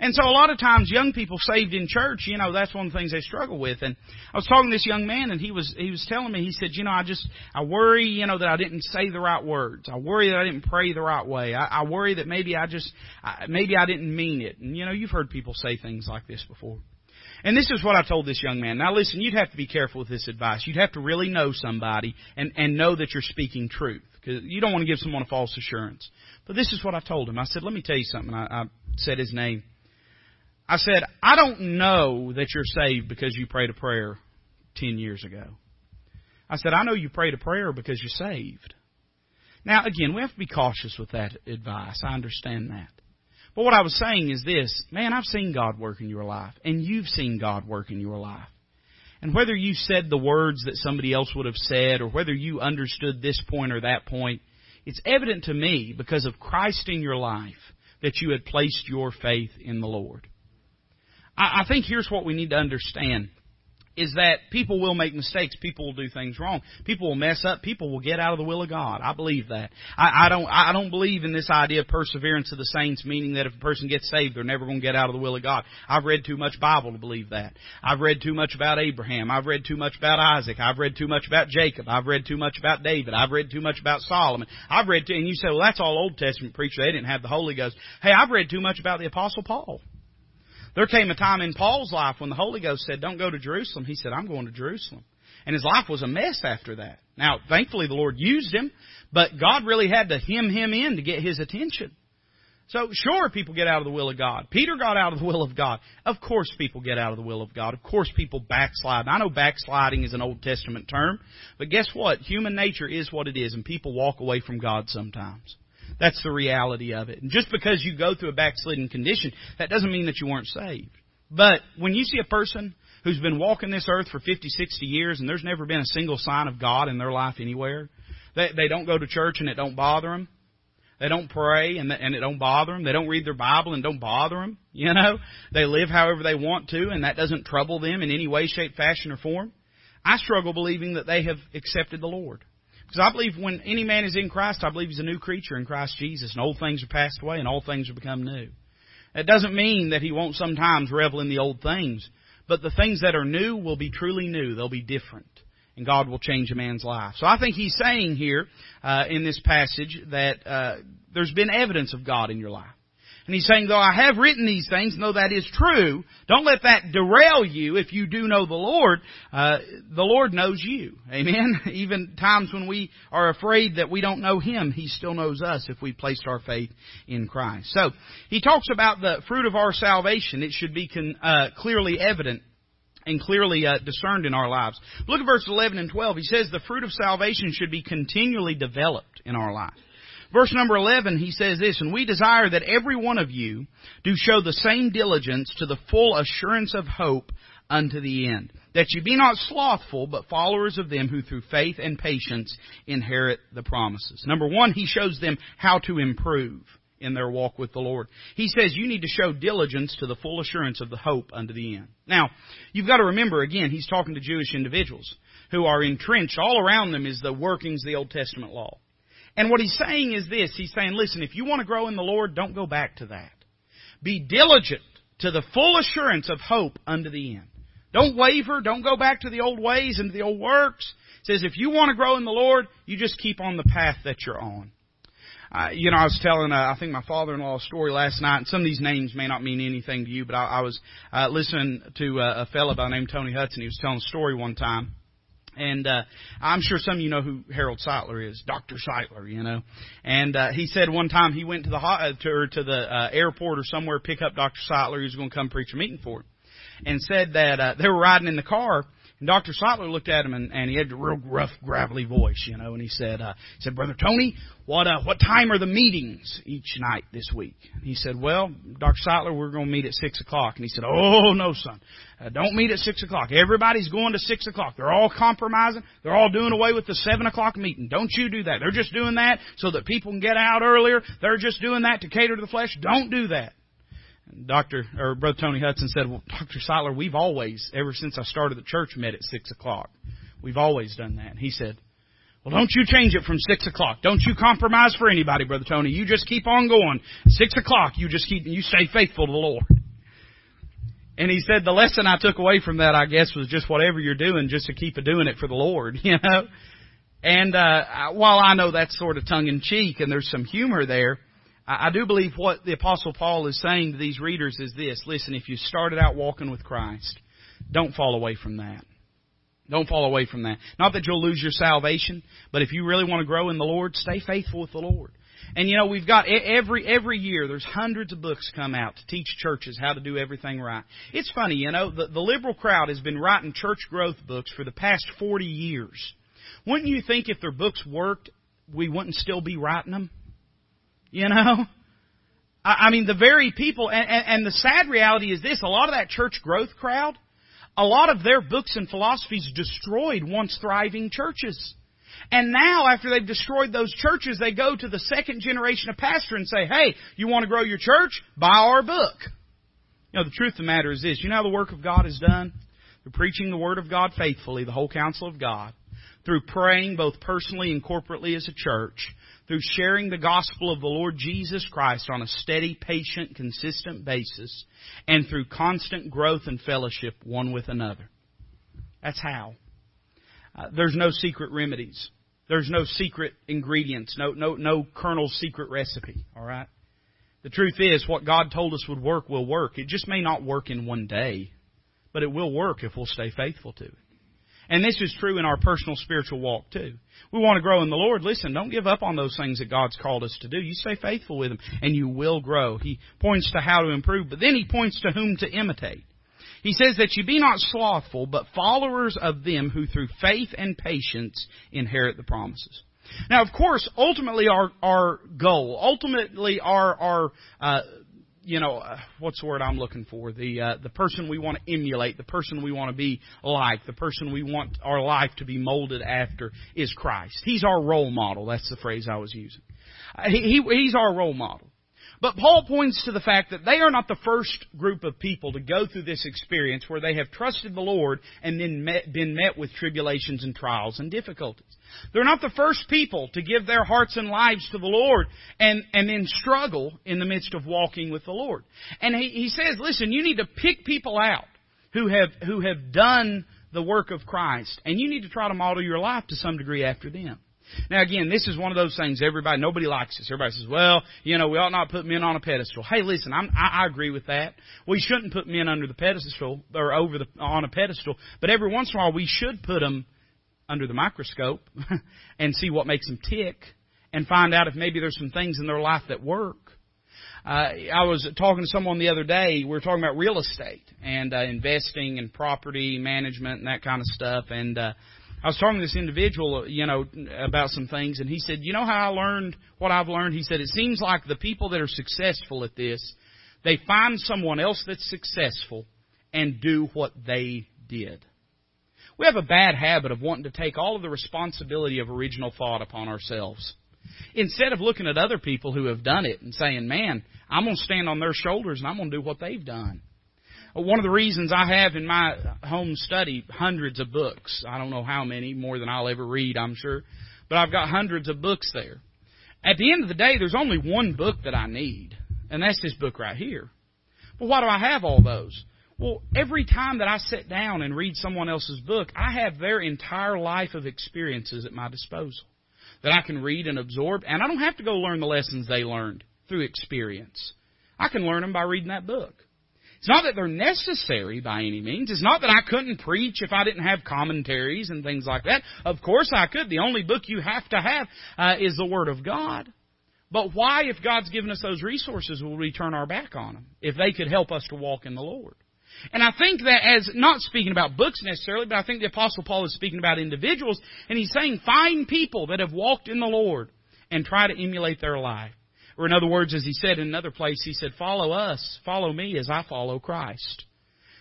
And so a lot of times young people saved in church, you know, that's one of the things they struggle with. And I was talking to this young man and he was, he was telling me, he said, you know, I just, I worry, you know, that I didn't say the right words. I worry that I didn't pray the right way. I, I worry that maybe I just, I, maybe I didn't mean it. And you know, you've heard people say things like this before. And this is what I told this young man. Now listen, you'd have to be careful with this advice. You'd have to really know somebody and, and know that you're speaking truth. Because you don't want to give someone a false assurance. But this is what I told him. I said, let me tell you something. I, I said his name. I said, I don't know that you're saved because you prayed a prayer 10 years ago. I said, I know you prayed a prayer because you're saved. Now, again, we have to be cautious with that advice. I understand that. But what I was saying is this man, I've seen God work in your life, and you've seen God work in your life. And whether you said the words that somebody else would have said, or whether you understood this point or that point, it's evident to me because of Christ in your life that you had placed your faith in the Lord. I, think here's what we need to understand is that people will make mistakes. People will do things wrong. People will mess up. People will get out of the will of God. I believe that. I, I don't. I don't believe in this idea of perseverance of the saints, meaning that if a person gets saved, they're never going to get out of the will of God. I've read too much Bible to believe that. I've read too much about Abraham. I've read too much about Isaac. I've read too much about Jacob. I've read too much about David. I've read too much about Solomon. I've read too, and you say, well, that's all Old Testament preacher. They didn't have the Holy Ghost. Hey, I've read too much about the Apostle Paul. There came a time in Paul's life when the Holy Ghost said, Don't go to Jerusalem. He said, I'm going to Jerusalem. And his life was a mess after that. Now, thankfully, the Lord used him, but God really had to hem him in to get his attention. So, sure, people get out of the will of God. Peter got out of the will of God. Of course, people get out of the will of God. Of course, people backslide. And I know backsliding is an Old Testament term, but guess what? Human nature is what it is, and people walk away from God sometimes. That's the reality of it. And just because you go through a backslidden condition, that doesn't mean that you weren't saved. But when you see a person who's been walking this earth for 50, 60 years and there's never been a single sign of God in their life anywhere, they, they don't go to church and it don't bother them. They don't pray and, and it don't bother them. They don't read their Bible and don't bother them. You know, they live however they want to and that doesn't trouble them in any way, shape, fashion, or form. I struggle believing that they have accepted the Lord. Because I believe when any man is in Christ, I believe he's a new creature in Christ Jesus, and old things are passed away, and all things are become new. It doesn't mean that he won't sometimes revel in the old things, but the things that are new will be truly new. They'll be different, and God will change a man's life. So I think he's saying here uh, in this passage that uh, there's been evidence of God in your life. And he's saying, though I have written these things, though that is true, don't let that derail you if you do know the Lord. Uh, the Lord knows you. Amen? Even times when we are afraid that we don't know Him, He still knows us if we placed our faith in Christ. So, he talks about the fruit of our salvation. It should be con, uh, clearly evident and clearly uh, discerned in our lives. Look at verses 11 and 12. He says the fruit of salvation should be continually developed in our life. Verse number 11, he says this, And we desire that every one of you do show the same diligence to the full assurance of hope unto the end, that you be not slothful, but followers of them who through faith and patience inherit the promises. Number one, he shows them how to improve in their walk with the Lord. He says you need to show diligence to the full assurance of the hope unto the end. Now, you've got to remember again, he's talking to Jewish individuals who are entrenched. All around them is the workings of the Old Testament law. And what he's saying is this. He's saying, listen, if you want to grow in the Lord, don't go back to that. Be diligent to the full assurance of hope unto the end. Don't waver. Don't go back to the old ways and the old works. It says if you want to grow in the Lord, you just keep on the path that you're on. Uh, you know, I was telling, uh, I think my father-in-law a story last night, and some of these names may not mean anything to you, but I, I was uh, listening to uh, a fellow by the name Tony Hudson. He was telling a story one time and uh, I'm sure some of you know who Harold Sightler is, Doctor Sightler, you know. And uh, he said one time he went to the uh, to, or to the uh, airport or somewhere pick up Doctor Sightler. who's going to come preach a meeting for him, and said that uh, they were riding in the car, and Dr. Sightler looked at him and, and he had a real rough, gravelly voice, you know, and he said, uh, he said, Brother Tony, what, uh, what time are the meetings each night this week? And he said, well, Dr. Sightler, we're going to meet at six o'clock. And he said, oh, no, son, uh, don't meet at six o'clock. Everybody's going to six o'clock. They're all compromising. They're all doing away with the seven o'clock meeting. Don't you do that. They're just doing that so that people can get out earlier. They're just doing that to cater to the flesh. Don't do that. Dr. or Brother Tony Hudson said, "Well, Dr. Sightler, we've always, ever since I started the church, met at six o'clock. We've always done that." And he said, "Well, don't you change it from six o'clock. Don't you compromise for anybody, Brother Tony. You just keep on going. Six o'clock, you just keep, you stay faithful to the Lord." And he said, the lesson I took away from that, I guess, was just whatever you're doing, just to keep doing it for the Lord, you know. And uh, while I know that's sort of tongue in cheek and there's some humor there, I do believe what the Apostle Paul is saying to these readers is this listen, if you started out walking with Christ, don't fall away from that. Don't fall away from that. Not that you'll lose your salvation, but if you really want to grow in the Lord, stay faithful with the Lord. And you know, we've got every every year there's hundreds of books come out to teach churches how to do everything right. It's funny, you know, the, the liberal crowd has been writing church growth books for the past 40 years. Wouldn't you think if their books worked, we wouldn't still be writing them? You know? I, I mean, the very people, and, and, and the sad reality is this, a lot of that church growth crowd, a lot of their books and philosophies destroyed once thriving churches. And now, after they've destroyed those churches, they go to the second generation of pastor and say, hey, you want to grow your church? Buy our book. You know, the truth of the matter is this. You know how the work of God is done? Through preaching the Word of God faithfully, the whole counsel of God. Through praying both personally and corporately as a church. Through sharing the gospel of the Lord Jesus Christ on a steady, patient, consistent basis. And through constant growth and fellowship one with another. That's how. Uh, there's no secret remedies. There's no secret ingredients. No, no, no Colonel's secret recipe. All right. The truth is, what God told us would work will work. It just may not work in one day, but it will work if we'll stay faithful to it. And this is true in our personal spiritual walk too. We want to grow in the Lord. Listen, don't give up on those things that God's called us to do. You stay faithful with them and you will grow. He points to how to improve, but then he points to whom to imitate. He says that you be not slothful, but followers of them who through faith and patience inherit the promises. Now, of course, ultimately our, our goal, ultimately our, our, uh, you know, uh, what's the word I'm looking for? The, uh, the person we want to emulate, the person we want to be like, the person we want our life to be molded after is Christ. He's our role model. That's the phrase I was using. Uh, he, he, he's our role model. But Paul points to the fact that they are not the first group of people to go through this experience where they have trusted the Lord and then met, been met with tribulations and trials and difficulties. They're not the first people to give their hearts and lives to the Lord and, and then struggle in the midst of walking with the Lord. And he, he says, listen, you need to pick people out who have, who have done the work of Christ, and you need to try to model your life to some degree after them. Now again, this is one of those things everybody, nobody likes this. Everybody says, well, you know, we ought not put men on a pedestal. Hey, listen, I'm, I, I agree with that. We shouldn't put men under the pedestal or over the, on a pedestal, but every once in a while we should put them under the microscope and see what makes them tick and find out if maybe there's some things in their life that work. Uh, I was talking to someone the other day. We were talking about real estate and uh, investing and property management and that kind of stuff. And uh, I was talking to this individual, uh, you know, about some things, and he said, "You know how I learned what I've learned?" He said, "It seems like the people that are successful at this, they find someone else that's successful and do what they did." We have a bad habit of wanting to take all of the responsibility of original thought upon ourselves. Instead of looking at other people who have done it and saying, man, I'm going to stand on their shoulders and I'm going to do what they've done. One of the reasons I have in my home study hundreds of books. I don't know how many, more than I'll ever read, I'm sure. But I've got hundreds of books there. At the end of the day, there's only one book that I need, and that's this book right here. But why do I have all those? Well, every time that I sit down and read someone else's book, I have their entire life of experiences at my disposal that I can read and absorb, and I don't have to go learn the lessons they learned through experience. I can learn them by reading that book. It's not that they're necessary by any means. It's not that I couldn't preach if I didn't have commentaries and things like that. Of course I could. The only book you have to have uh, is the Word of God. But why, if God's given us those resources, will we turn our back on them? If they could help us to walk in the Lord. And I think that as, not speaking about books necessarily, but I think the Apostle Paul is speaking about individuals, and he's saying find people that have walked in the Lord and try to emulate their life. Or in other words, as he said in another place, he said, follow us, follow me as I follow Christ.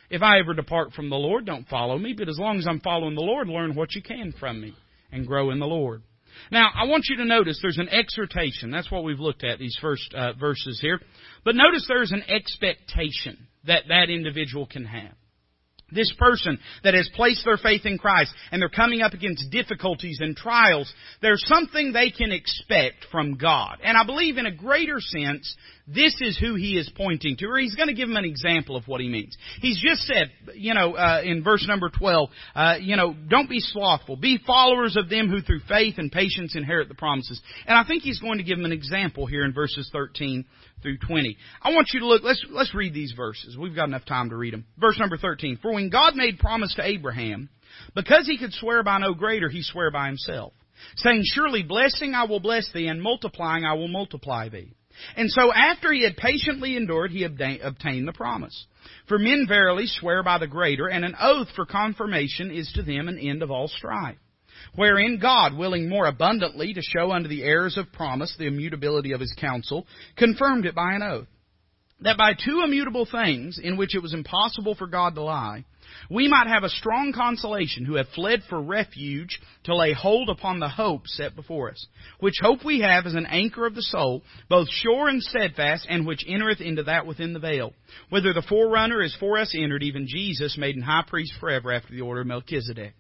If I ever depart from the Lord, don't follow me, but as long as I'm following the Lord, learn what you can from me and grow in the Lord. Now, I want you to notice there's an exhortation. That's what we've looked at, these first uh, verses here. But notice there's an expectation that that individual can have this person that has placed their faith in Christ and they're coming up against difficulties and trials, there's something they can expect from God. And I believe in a greater sense, this is who he is pointing to, or he's going to give them an example of what he means. He's just said, you know, uh, in verse number 12, uh, you know, don't be slothful. Be followers of them who through faith and patience inherit the promises. And I think he's going to give them an example here in verses 13 through 20. I want you to look, let's, let's read these verses. We've got enough time to read them. Verse number 13. For when God made promise to Abraham, because he could swear by no greater, he swore by himself saying, Surely blessing I will bless thee, and multiplying I will multiply thee. And so after he had patiently endured, he obtained the promise. For men verily swear by the greater, and an oath for confirmation is to them an end of all strife. Wherein God, willing more abundantly to show unto the heirs of promise the immutability of his counsel, confirmed it by an oath. That by two immutable things, in which it was impossible for God to lie, we might have a strong consolation who have fled for refuge to lay hold upon the hope set before us, which hope we have as an anchor of the soul, both sure and steadfast, and which entereth into that within the veil, whither the forerunner is for us entered, even Jesus, made an high priest forever after the order of Melchizedek.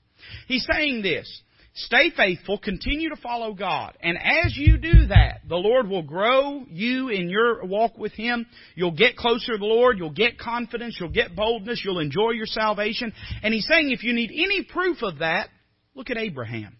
He's saying this, Stay faithful, continue to follow God. And as you do that, the Lord will grow you in your walk with Him. You'll get closer to the Lord, you'll get confidence, you'll get boldness, you'll enjoy your salvation. And He's saying if you need any proof of that, look at Abraham.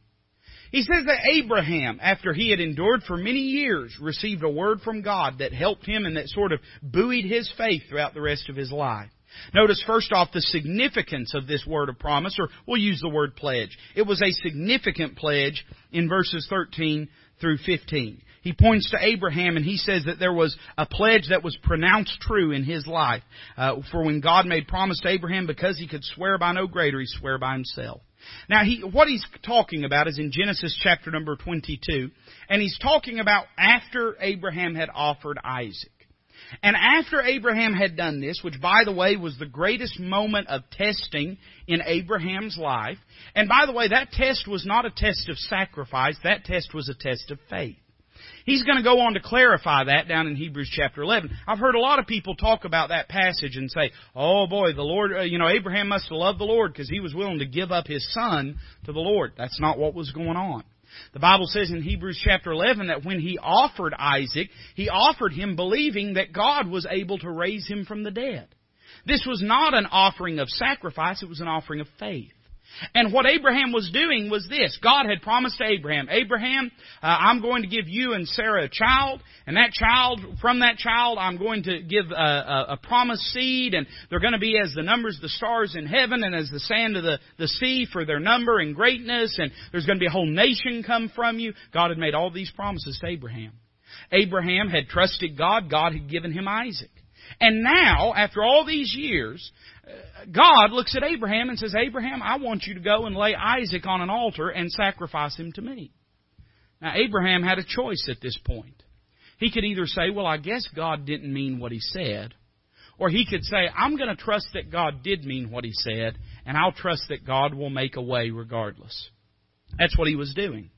He says that Abraham, after he had endured for many years, received a word from God that helped him and that sort of buoyed his faith throughout the rest of his life. Notice first off the significance of this word of promise, or we'll use the word pledge. It was a significant pledge in verses 13 through 15. He points to Abraham and he says that there was a pledge that was pronounced true in his life. Uh, for when God made promise to Abraham, because he could swear by no greater, he swore by himself. Now, he, what he's talking about is in Genesis chapter number 22, and he's talking about after Abraham had offered Isaac. And after Abraham had done this, which by the way was the greatest moment of testing in Abraham's life, and by the way, that test was not a test of sacrifice, that test was a test of faith. He's going to go on to clarify that down in Hebrews chapter 11. I've heard a lot of people talk about that passage and say, oh boy, the Lord, uh, you know, Abraham must have loved the Lord because he was willing to give up his son to the Lord. That's not what was going on. The Bible says in Hebrews chapter 11 that when he offered Isaac, he offered him believing that God was able to raise him from the dead. This was not an offering of sacrifice, it was an offering of faith. And what Abraham was doing was this. God had promised Abraham, Abraham, uh, I'm going to give you and Sarah a child, and that child, from that child, I'm going to give a, a, a promised seed, and they're going to be as the numbers of the stars in heaven, and as the sand of the, the sea for their number and greatness, and there's going to be a whole nation come from you. God had made all these promises to Abraham. Abraham had trusted God, God had given him Isaac. And now, after all these years, God looks at Abraham and says, Abraham, I want you to go and lay Isaac on an altar and sacrifice him to me. Now, Abraham had a choice at this point. He could either say, well, I guess God didn't mean what he said, or he could say, I'm going to trust that God did mean what he said, and I'll trust that God will make a way regardless. That's what he was doing.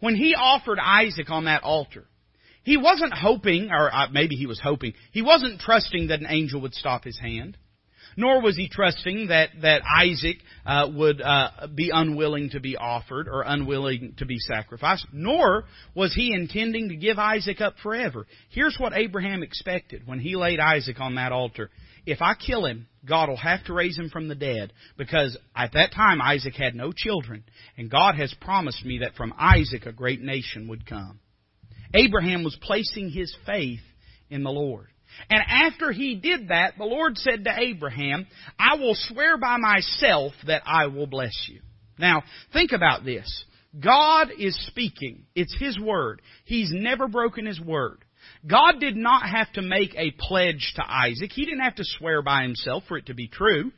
When he offered Isaac on that altar, he wasn't hoping, or uh, maybe he was hoping, he wasn't trusting that an angel would stop his hand nor was he trusting that, that Isaac uh, would uh, be unwilling to be offered or unwilling to be sacrificed, nor was he intending to give Isaac up forever. Here's what Abraham expected when he laid Isaac on that altar. If I kill him, God will have to raise him from the dead because at that time Isaac had no children, and God has promised me that from Isaac a great nation would come. Abraham was placing his faith in the Lord. And after he did that, the Lord said to Abraham, I will swear by myself that I will bless you. Now, think about this. God is speaking. It's His Word. He's never broken His Word. God did not have to make a pledge to Isaac. He didn't have to swear by himself for it to be true.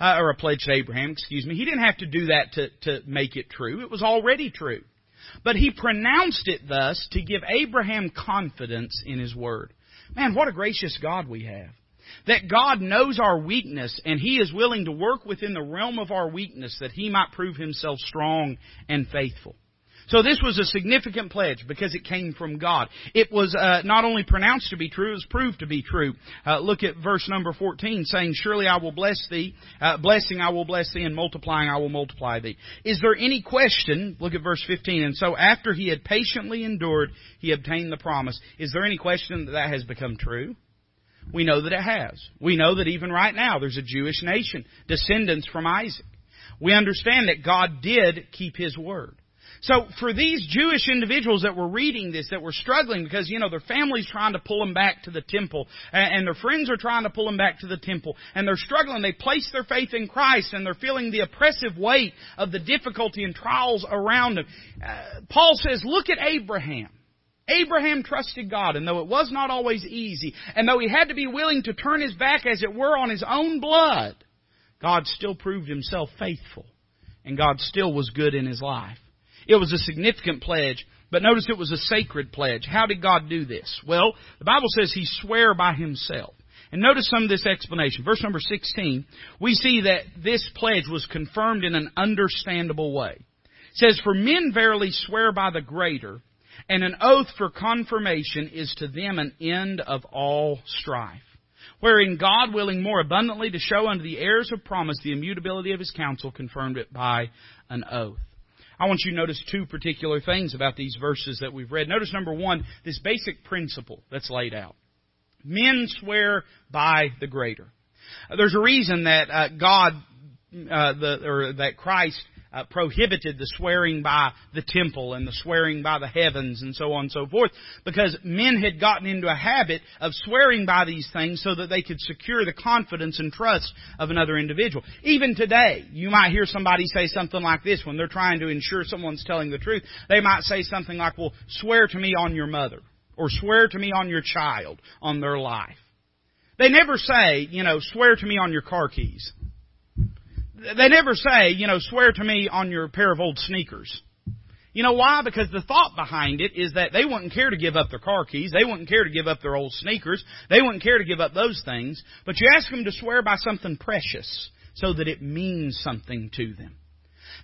Uh, or a pledge to Abraham, excuse me. He didn't have to do that to, to make it true. It was already true. But he pronounced it thus to give Abraham confidence in his word. Man, what a gracious God we have. That God knows our weakness and He is willing to work within the realm of our weakness that He might prove Himself strong and faithful. So this was a significant pledge because it came from God. It was uh, not only pronounced to be true, it was proved to be true. Uh, look at verse number 14 saying, Surely I will bless thee, uh, blessing I will bless thee, and multiplying I will multiply thee. Is there any question, look at verse 15, and so after he had patiently endured, he obtained the promise. Is there any question that that has become true? We know that it has. We know that even right now there's a Jewish nation, descendants from Isaac. We understand that God did keep His word. So for these Jewish individuals that were reading this, that were struggling because, you know, their family's trying to pull them back to the temple, and their friends are trying to pull them back to the temple, and they're struggling, they place their faith in Christ, and they're feeling the oppressive weight of the difficulty and trials around them. Uh, Paul says, look at Abraham. Abraham trusted God, and though it was not always easy, and though he had to be willing to turn his back, as it were, on his own blood, God still proved himself faithful, and God still was good in his life. It was a significant pledge, but notice it was a sacred pledge. How did God do this? Well, the Bible says he swore by himself. And notice some of this explanation. Verse number 16, we see that this pledge was confirmed in an understandable way. It says, For men verily swear by the greater, and an oath for confirmation is to them an end of all strife. Wherein God, willing more abundantly to show unto the heirs of promise the immutability of his counsel, confirmed it by an oath. I want you to notice two particular things about these verses that we've read. Notice number one, this basic principle that's laid out. Men swear by the greater. There's a reason that uh, God, uh, the, or that Christ uh, prohibited the swearing by the temple and the swearing by the heavens and so on and so forth because men had gotten into a habit of swearing by these things so that they could secure the confidence and trust of another individual. Even today, you might hear somebody say something like this when they're trying to ensure someone's telling the truth. They might say something like, well, swear to me on your mother or swear to me on your child, on their life. They never say, you know, swear to me on your car keys they never say, you know, swear to me on your pair of old sneakers. You know why? Because the thought behind it is that they wouldn't care to give up their car keys. They wouldn't care to give up their old sneakers. They wouldn't care to give up those things. But you ask them to swear by something precious so that it means something to them.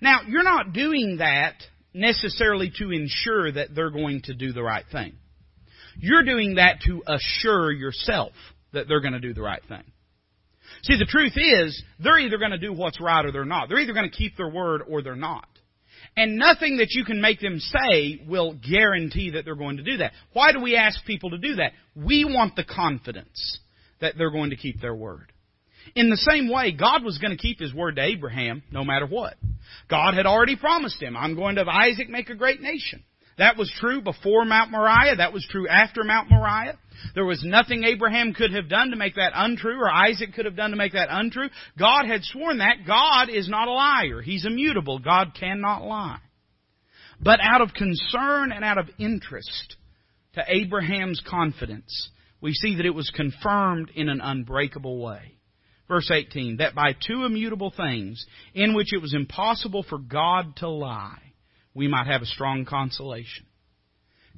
Now, you're not doing that necessarily to ensure that they're going to do the right thing. You're doing that to assure yourself that they're going to do the right thing. See, the truth is, they're either going to do what's right or they're not. They're either going to keep their word or they're not. And nothing that you can make them say will guarantee that they're going to do that. Why do we ask people to do that? We want the confidence that they're going to keep their word. In the same way, God was going to keep His word to Abraham no matter what. God had already promised him, I'm going to have Isaac make a great nation. That was true before Mount Moriah. That was true after Mount Moriah. There was nothing Abraham could have done to make that untrue, or Isaac could have done to make that untrue. God had sworn that. God is not a liar. He's immutable. God cannot lie. But out of concern and out of interest to Abraham's confidence, we see that it was confirmed in an unbreakable way. Verse 18, that by two immutable things, in which it was impossible for God to lie, we might have a strong consolation.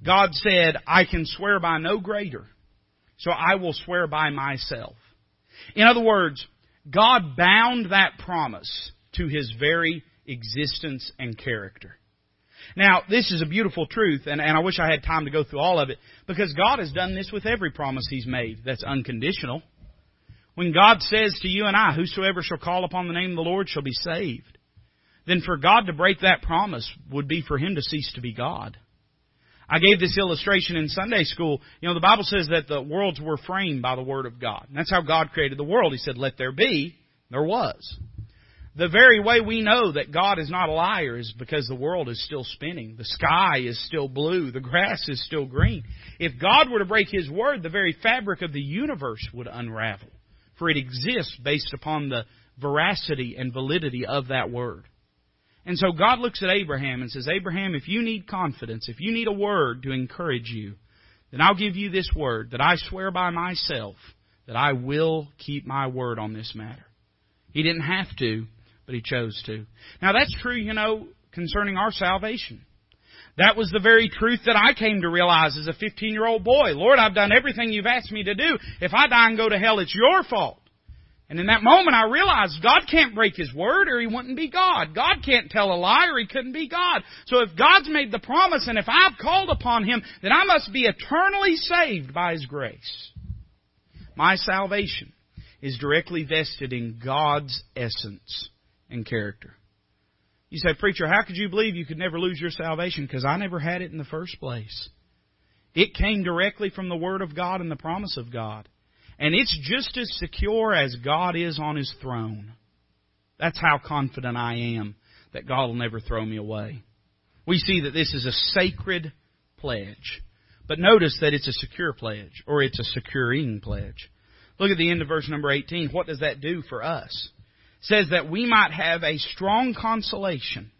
God said, I can swear by no greater, so I will swear by myself. In other words, God bound that promise to His very existence and character. Now, this is a beautiful truth, and, and I wish I had time to go through all of it, because God has done this with every promise He's made that's unconditional. When God says to you and I, Whosoever shall call upon the name of the Lord shall be saved, then for God to break that promise would be for Him to cease to be God. I gave this illustration in Sunday school. You know, the Bible says that the worlds were framed by the Word of God. And that's how God created the world. He said, let there be. There was. The very way we know that God is not a liar is because the world is still spinning. The sky is still blue. The grass is still green. If God were to break His Word, the very fabric of the universe would unravel. For it exists based upon the veracity and validity of that Word. And so God looks at Abraham and says, Abraham, if you need confidence, if you need a word to encourage you, then I'll give you this word that I swear by myself that I will keep my word on this matter. He didn't have to, but he chose to. Now that's true, you know, concerning our salvation. That was the very truth that I came to realize as a 15 year old boy. Lord, I've done everything you've asked me to do. If I die and go to hell, it's your fault. And in that moment I realized God can't break His word or He wouldn't be God. God can't tell a lie or He couldn't be God. So if God's made the promise and if I've called upon Him, then I must be eternally saved by His grace. My salvation is directly vested in God's essence and character. You say, Preacher, how could you believe you could never lose your salvation? Because I never had it in the first place. It came directly from the Word of God and the promise of God. And it's just as secure as God is on His throne. That's how confident I am that God will never throw me away. We see that this is a sacred pledge. But notice that it's a secure pledge, or it's a securing pledge. Look at the end of verse number 18. What does that do for us? It says that we might have a strong consolation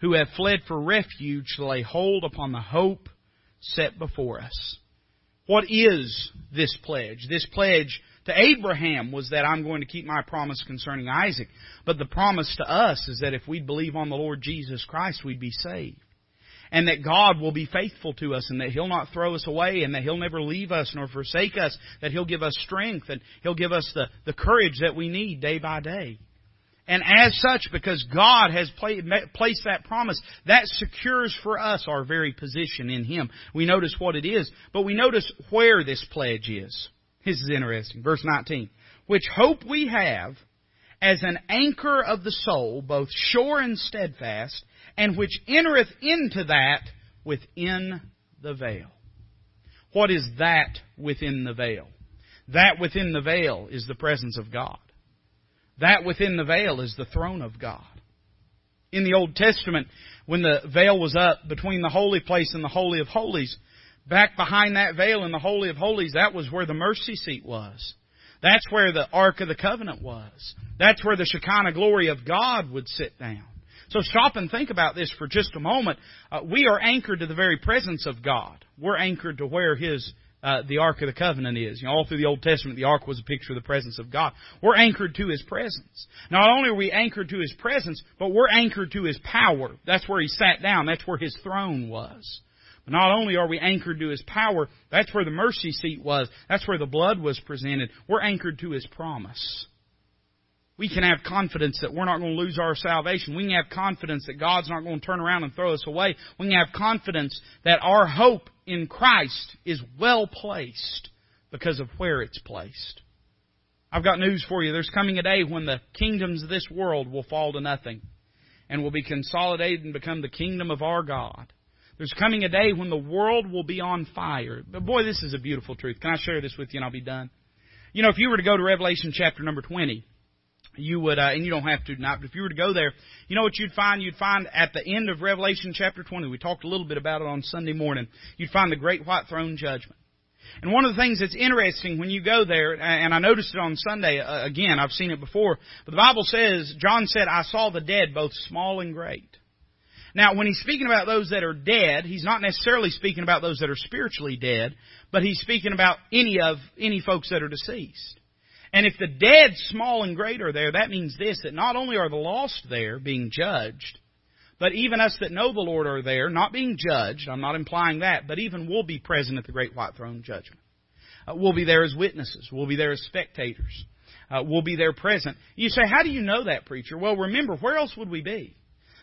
who have fled for refuge to lay hold upon the hope set before us. What is this pledge? This pledge to Abraham was that I'm going to keep my promise concerning Isaac. But the promise to us is that if we believe on the Lord Jesus Christ, we'd be saved. And that God will be faithful to us and that He'll not throw us away and that He'll never leave us nor forsake us, that He'll give us strength and He'll give us the, the courage that we need day by day. And as such, because God has placed that promise, that secures for us our very position in Him. We notice what it is, but we notice where this pledge is. This is interesting. Verse 19. Which hope we have as an anchor of the soul, both sure and steadfast, and which entereth into that within the veil. What is that within the veil? That within the veil is the presence of God. That within the veil is the throne of God. In the Old Testament, when the veil was up between the holy place and the Holy of Holies, back behind that veil in the Holy of Holies, that was where the mercy seat was. That's where the Ark of the Covenant was. That's where the Shekinah glory of God would sit down. So stop and think about this for just a moment. Uh, we are anchored to the very presence of God. We're anchored to where His uh, the Ark of the Covenant is. You know, all through the Old Testament, the Ark was a picture of the presence of God. We're anchored to His presence. Not only are we anchored to His presence, but we're anchored to His power. That's where He sat down. That's where His throne was. But not only are we anchored to His power, that's where the mercy seat was. That's where the blood was presented. We're anchored to His promise. We can have confidence that we're not going to lose our salvation. We can have confidence that God's not going to turn around and throw us away. We can have confidence that our hope in Christ is well placed because of where it's placed. I've got news for you. There's coming a day when the kingdoms of this world will fall to nothing and will be consolidated and become the kingdom of our God. There's coming a day when the world will be on fire. But boy, this is a beautiful truth. Can I share this with you and I'll be done? You know, if you were to go to Revelation chapter number 20, you would, uh, and you don't have to not, but if you were to go there, you know what you'd find? You'd find at the end of Revelation chapter 20, we talked a little bit about it on Sunday morning, you'd find the great white throne judgment. And one of the things that's interesting when you go there, and I noticed it on Sunday, uh, again, I've seen it before, but the Bible says, John said, I saw the dead, both small and great. Now, when he's speaking about those that are dead, he's not necessarily speaking about those that are spiritually dead, but he's speaking about any of, any folks that are deceased. And if the dead, small and great, are there, that means this, that not only are the lost there being judged, but even us that know the Lord are there, not being judged, I'm not implying that, but even we'll be present at the great white throne judgment. Uh, we'll be there as witnesses. We'll be there as spectators. Uh, we'll be there present. You say, how do you know that, preacher? Well, remember, where else would we be?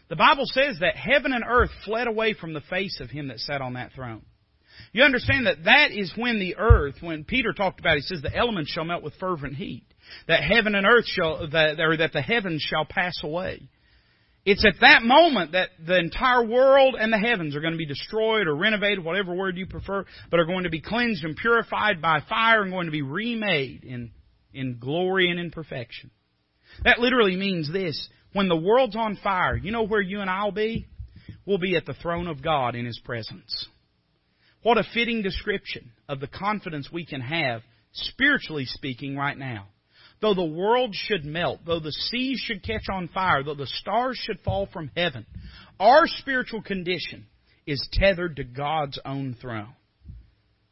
The Bible says that heaven and earth fled away from the face of him that sat on that throne. You understand that that is when the earth, when Peter talked about, it, he says the elements shall melt with fervent heat. That heaven and earth shall, that, or that the heavens shall pass away. It's at that moment that the entire world and the heavens are going to be destroyed or renovated, whatever word you prefer, but are going to be cleansed and purified by fire and going to be remade in, in glory and in perfection. That literally means this. When the world's on fire, you know where you and I'll be? We'll be at the throne of God in His presence. What a fitting description of the confidence we can have, spiritually speaking, right now. Though the world should melt, though the seas should catch on fire, though the stars should fall from heaven, our spiritual condition is tethered to God's own throne.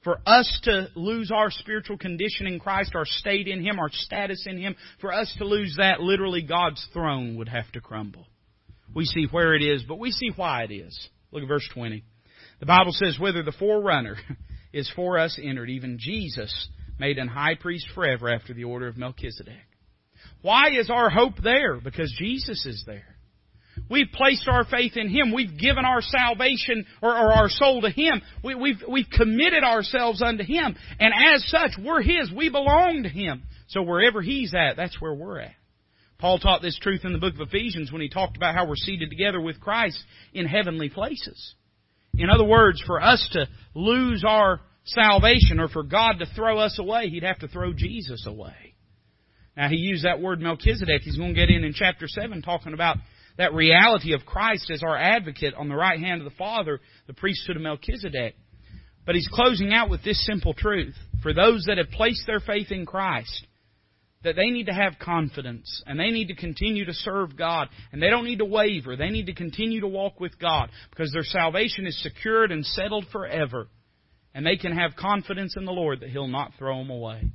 For us to lose our spiritual condition in Christ, our state in Him, our status in Him, for us to lose that, literally God's throne would have to crumble. We see where it is, but we see why it is. Look at verse 20. The Bible says, whether the forerunner is for us entered, even Jesus made an high priest forever after the order of Melchizedek. Why is our hope there? Because Jesus is there. We've placed our faith in Him. We've given our salvation or, or our soul to Him. We, we've, we've committed ourselves unto Him. And as such, we're His. We belong to Him. So wherever He's at, that's where we're at. Paul taught this truth in the book of Ephesians when he talked about how we're seated together with Christ in heavenly places. In other words, for us to lose our salvation or for God to throw us away, He'd have to throw Jesus away. Now, he used that word Melchizedek. He's going to get in in chapter 7 talking about that reality of Christ as our advocate on the right hand of the Father, the priesthood of Melchizedek. But he's closing out with this simple truth. For those that have placed their faith in Christ, that they need to have confidence and they need to continue to serve God and they don't need to waver. They need to continue to walk with God because their salvation is secured and settled forever. And they can have confidence in the Lord that He'll not throw them away.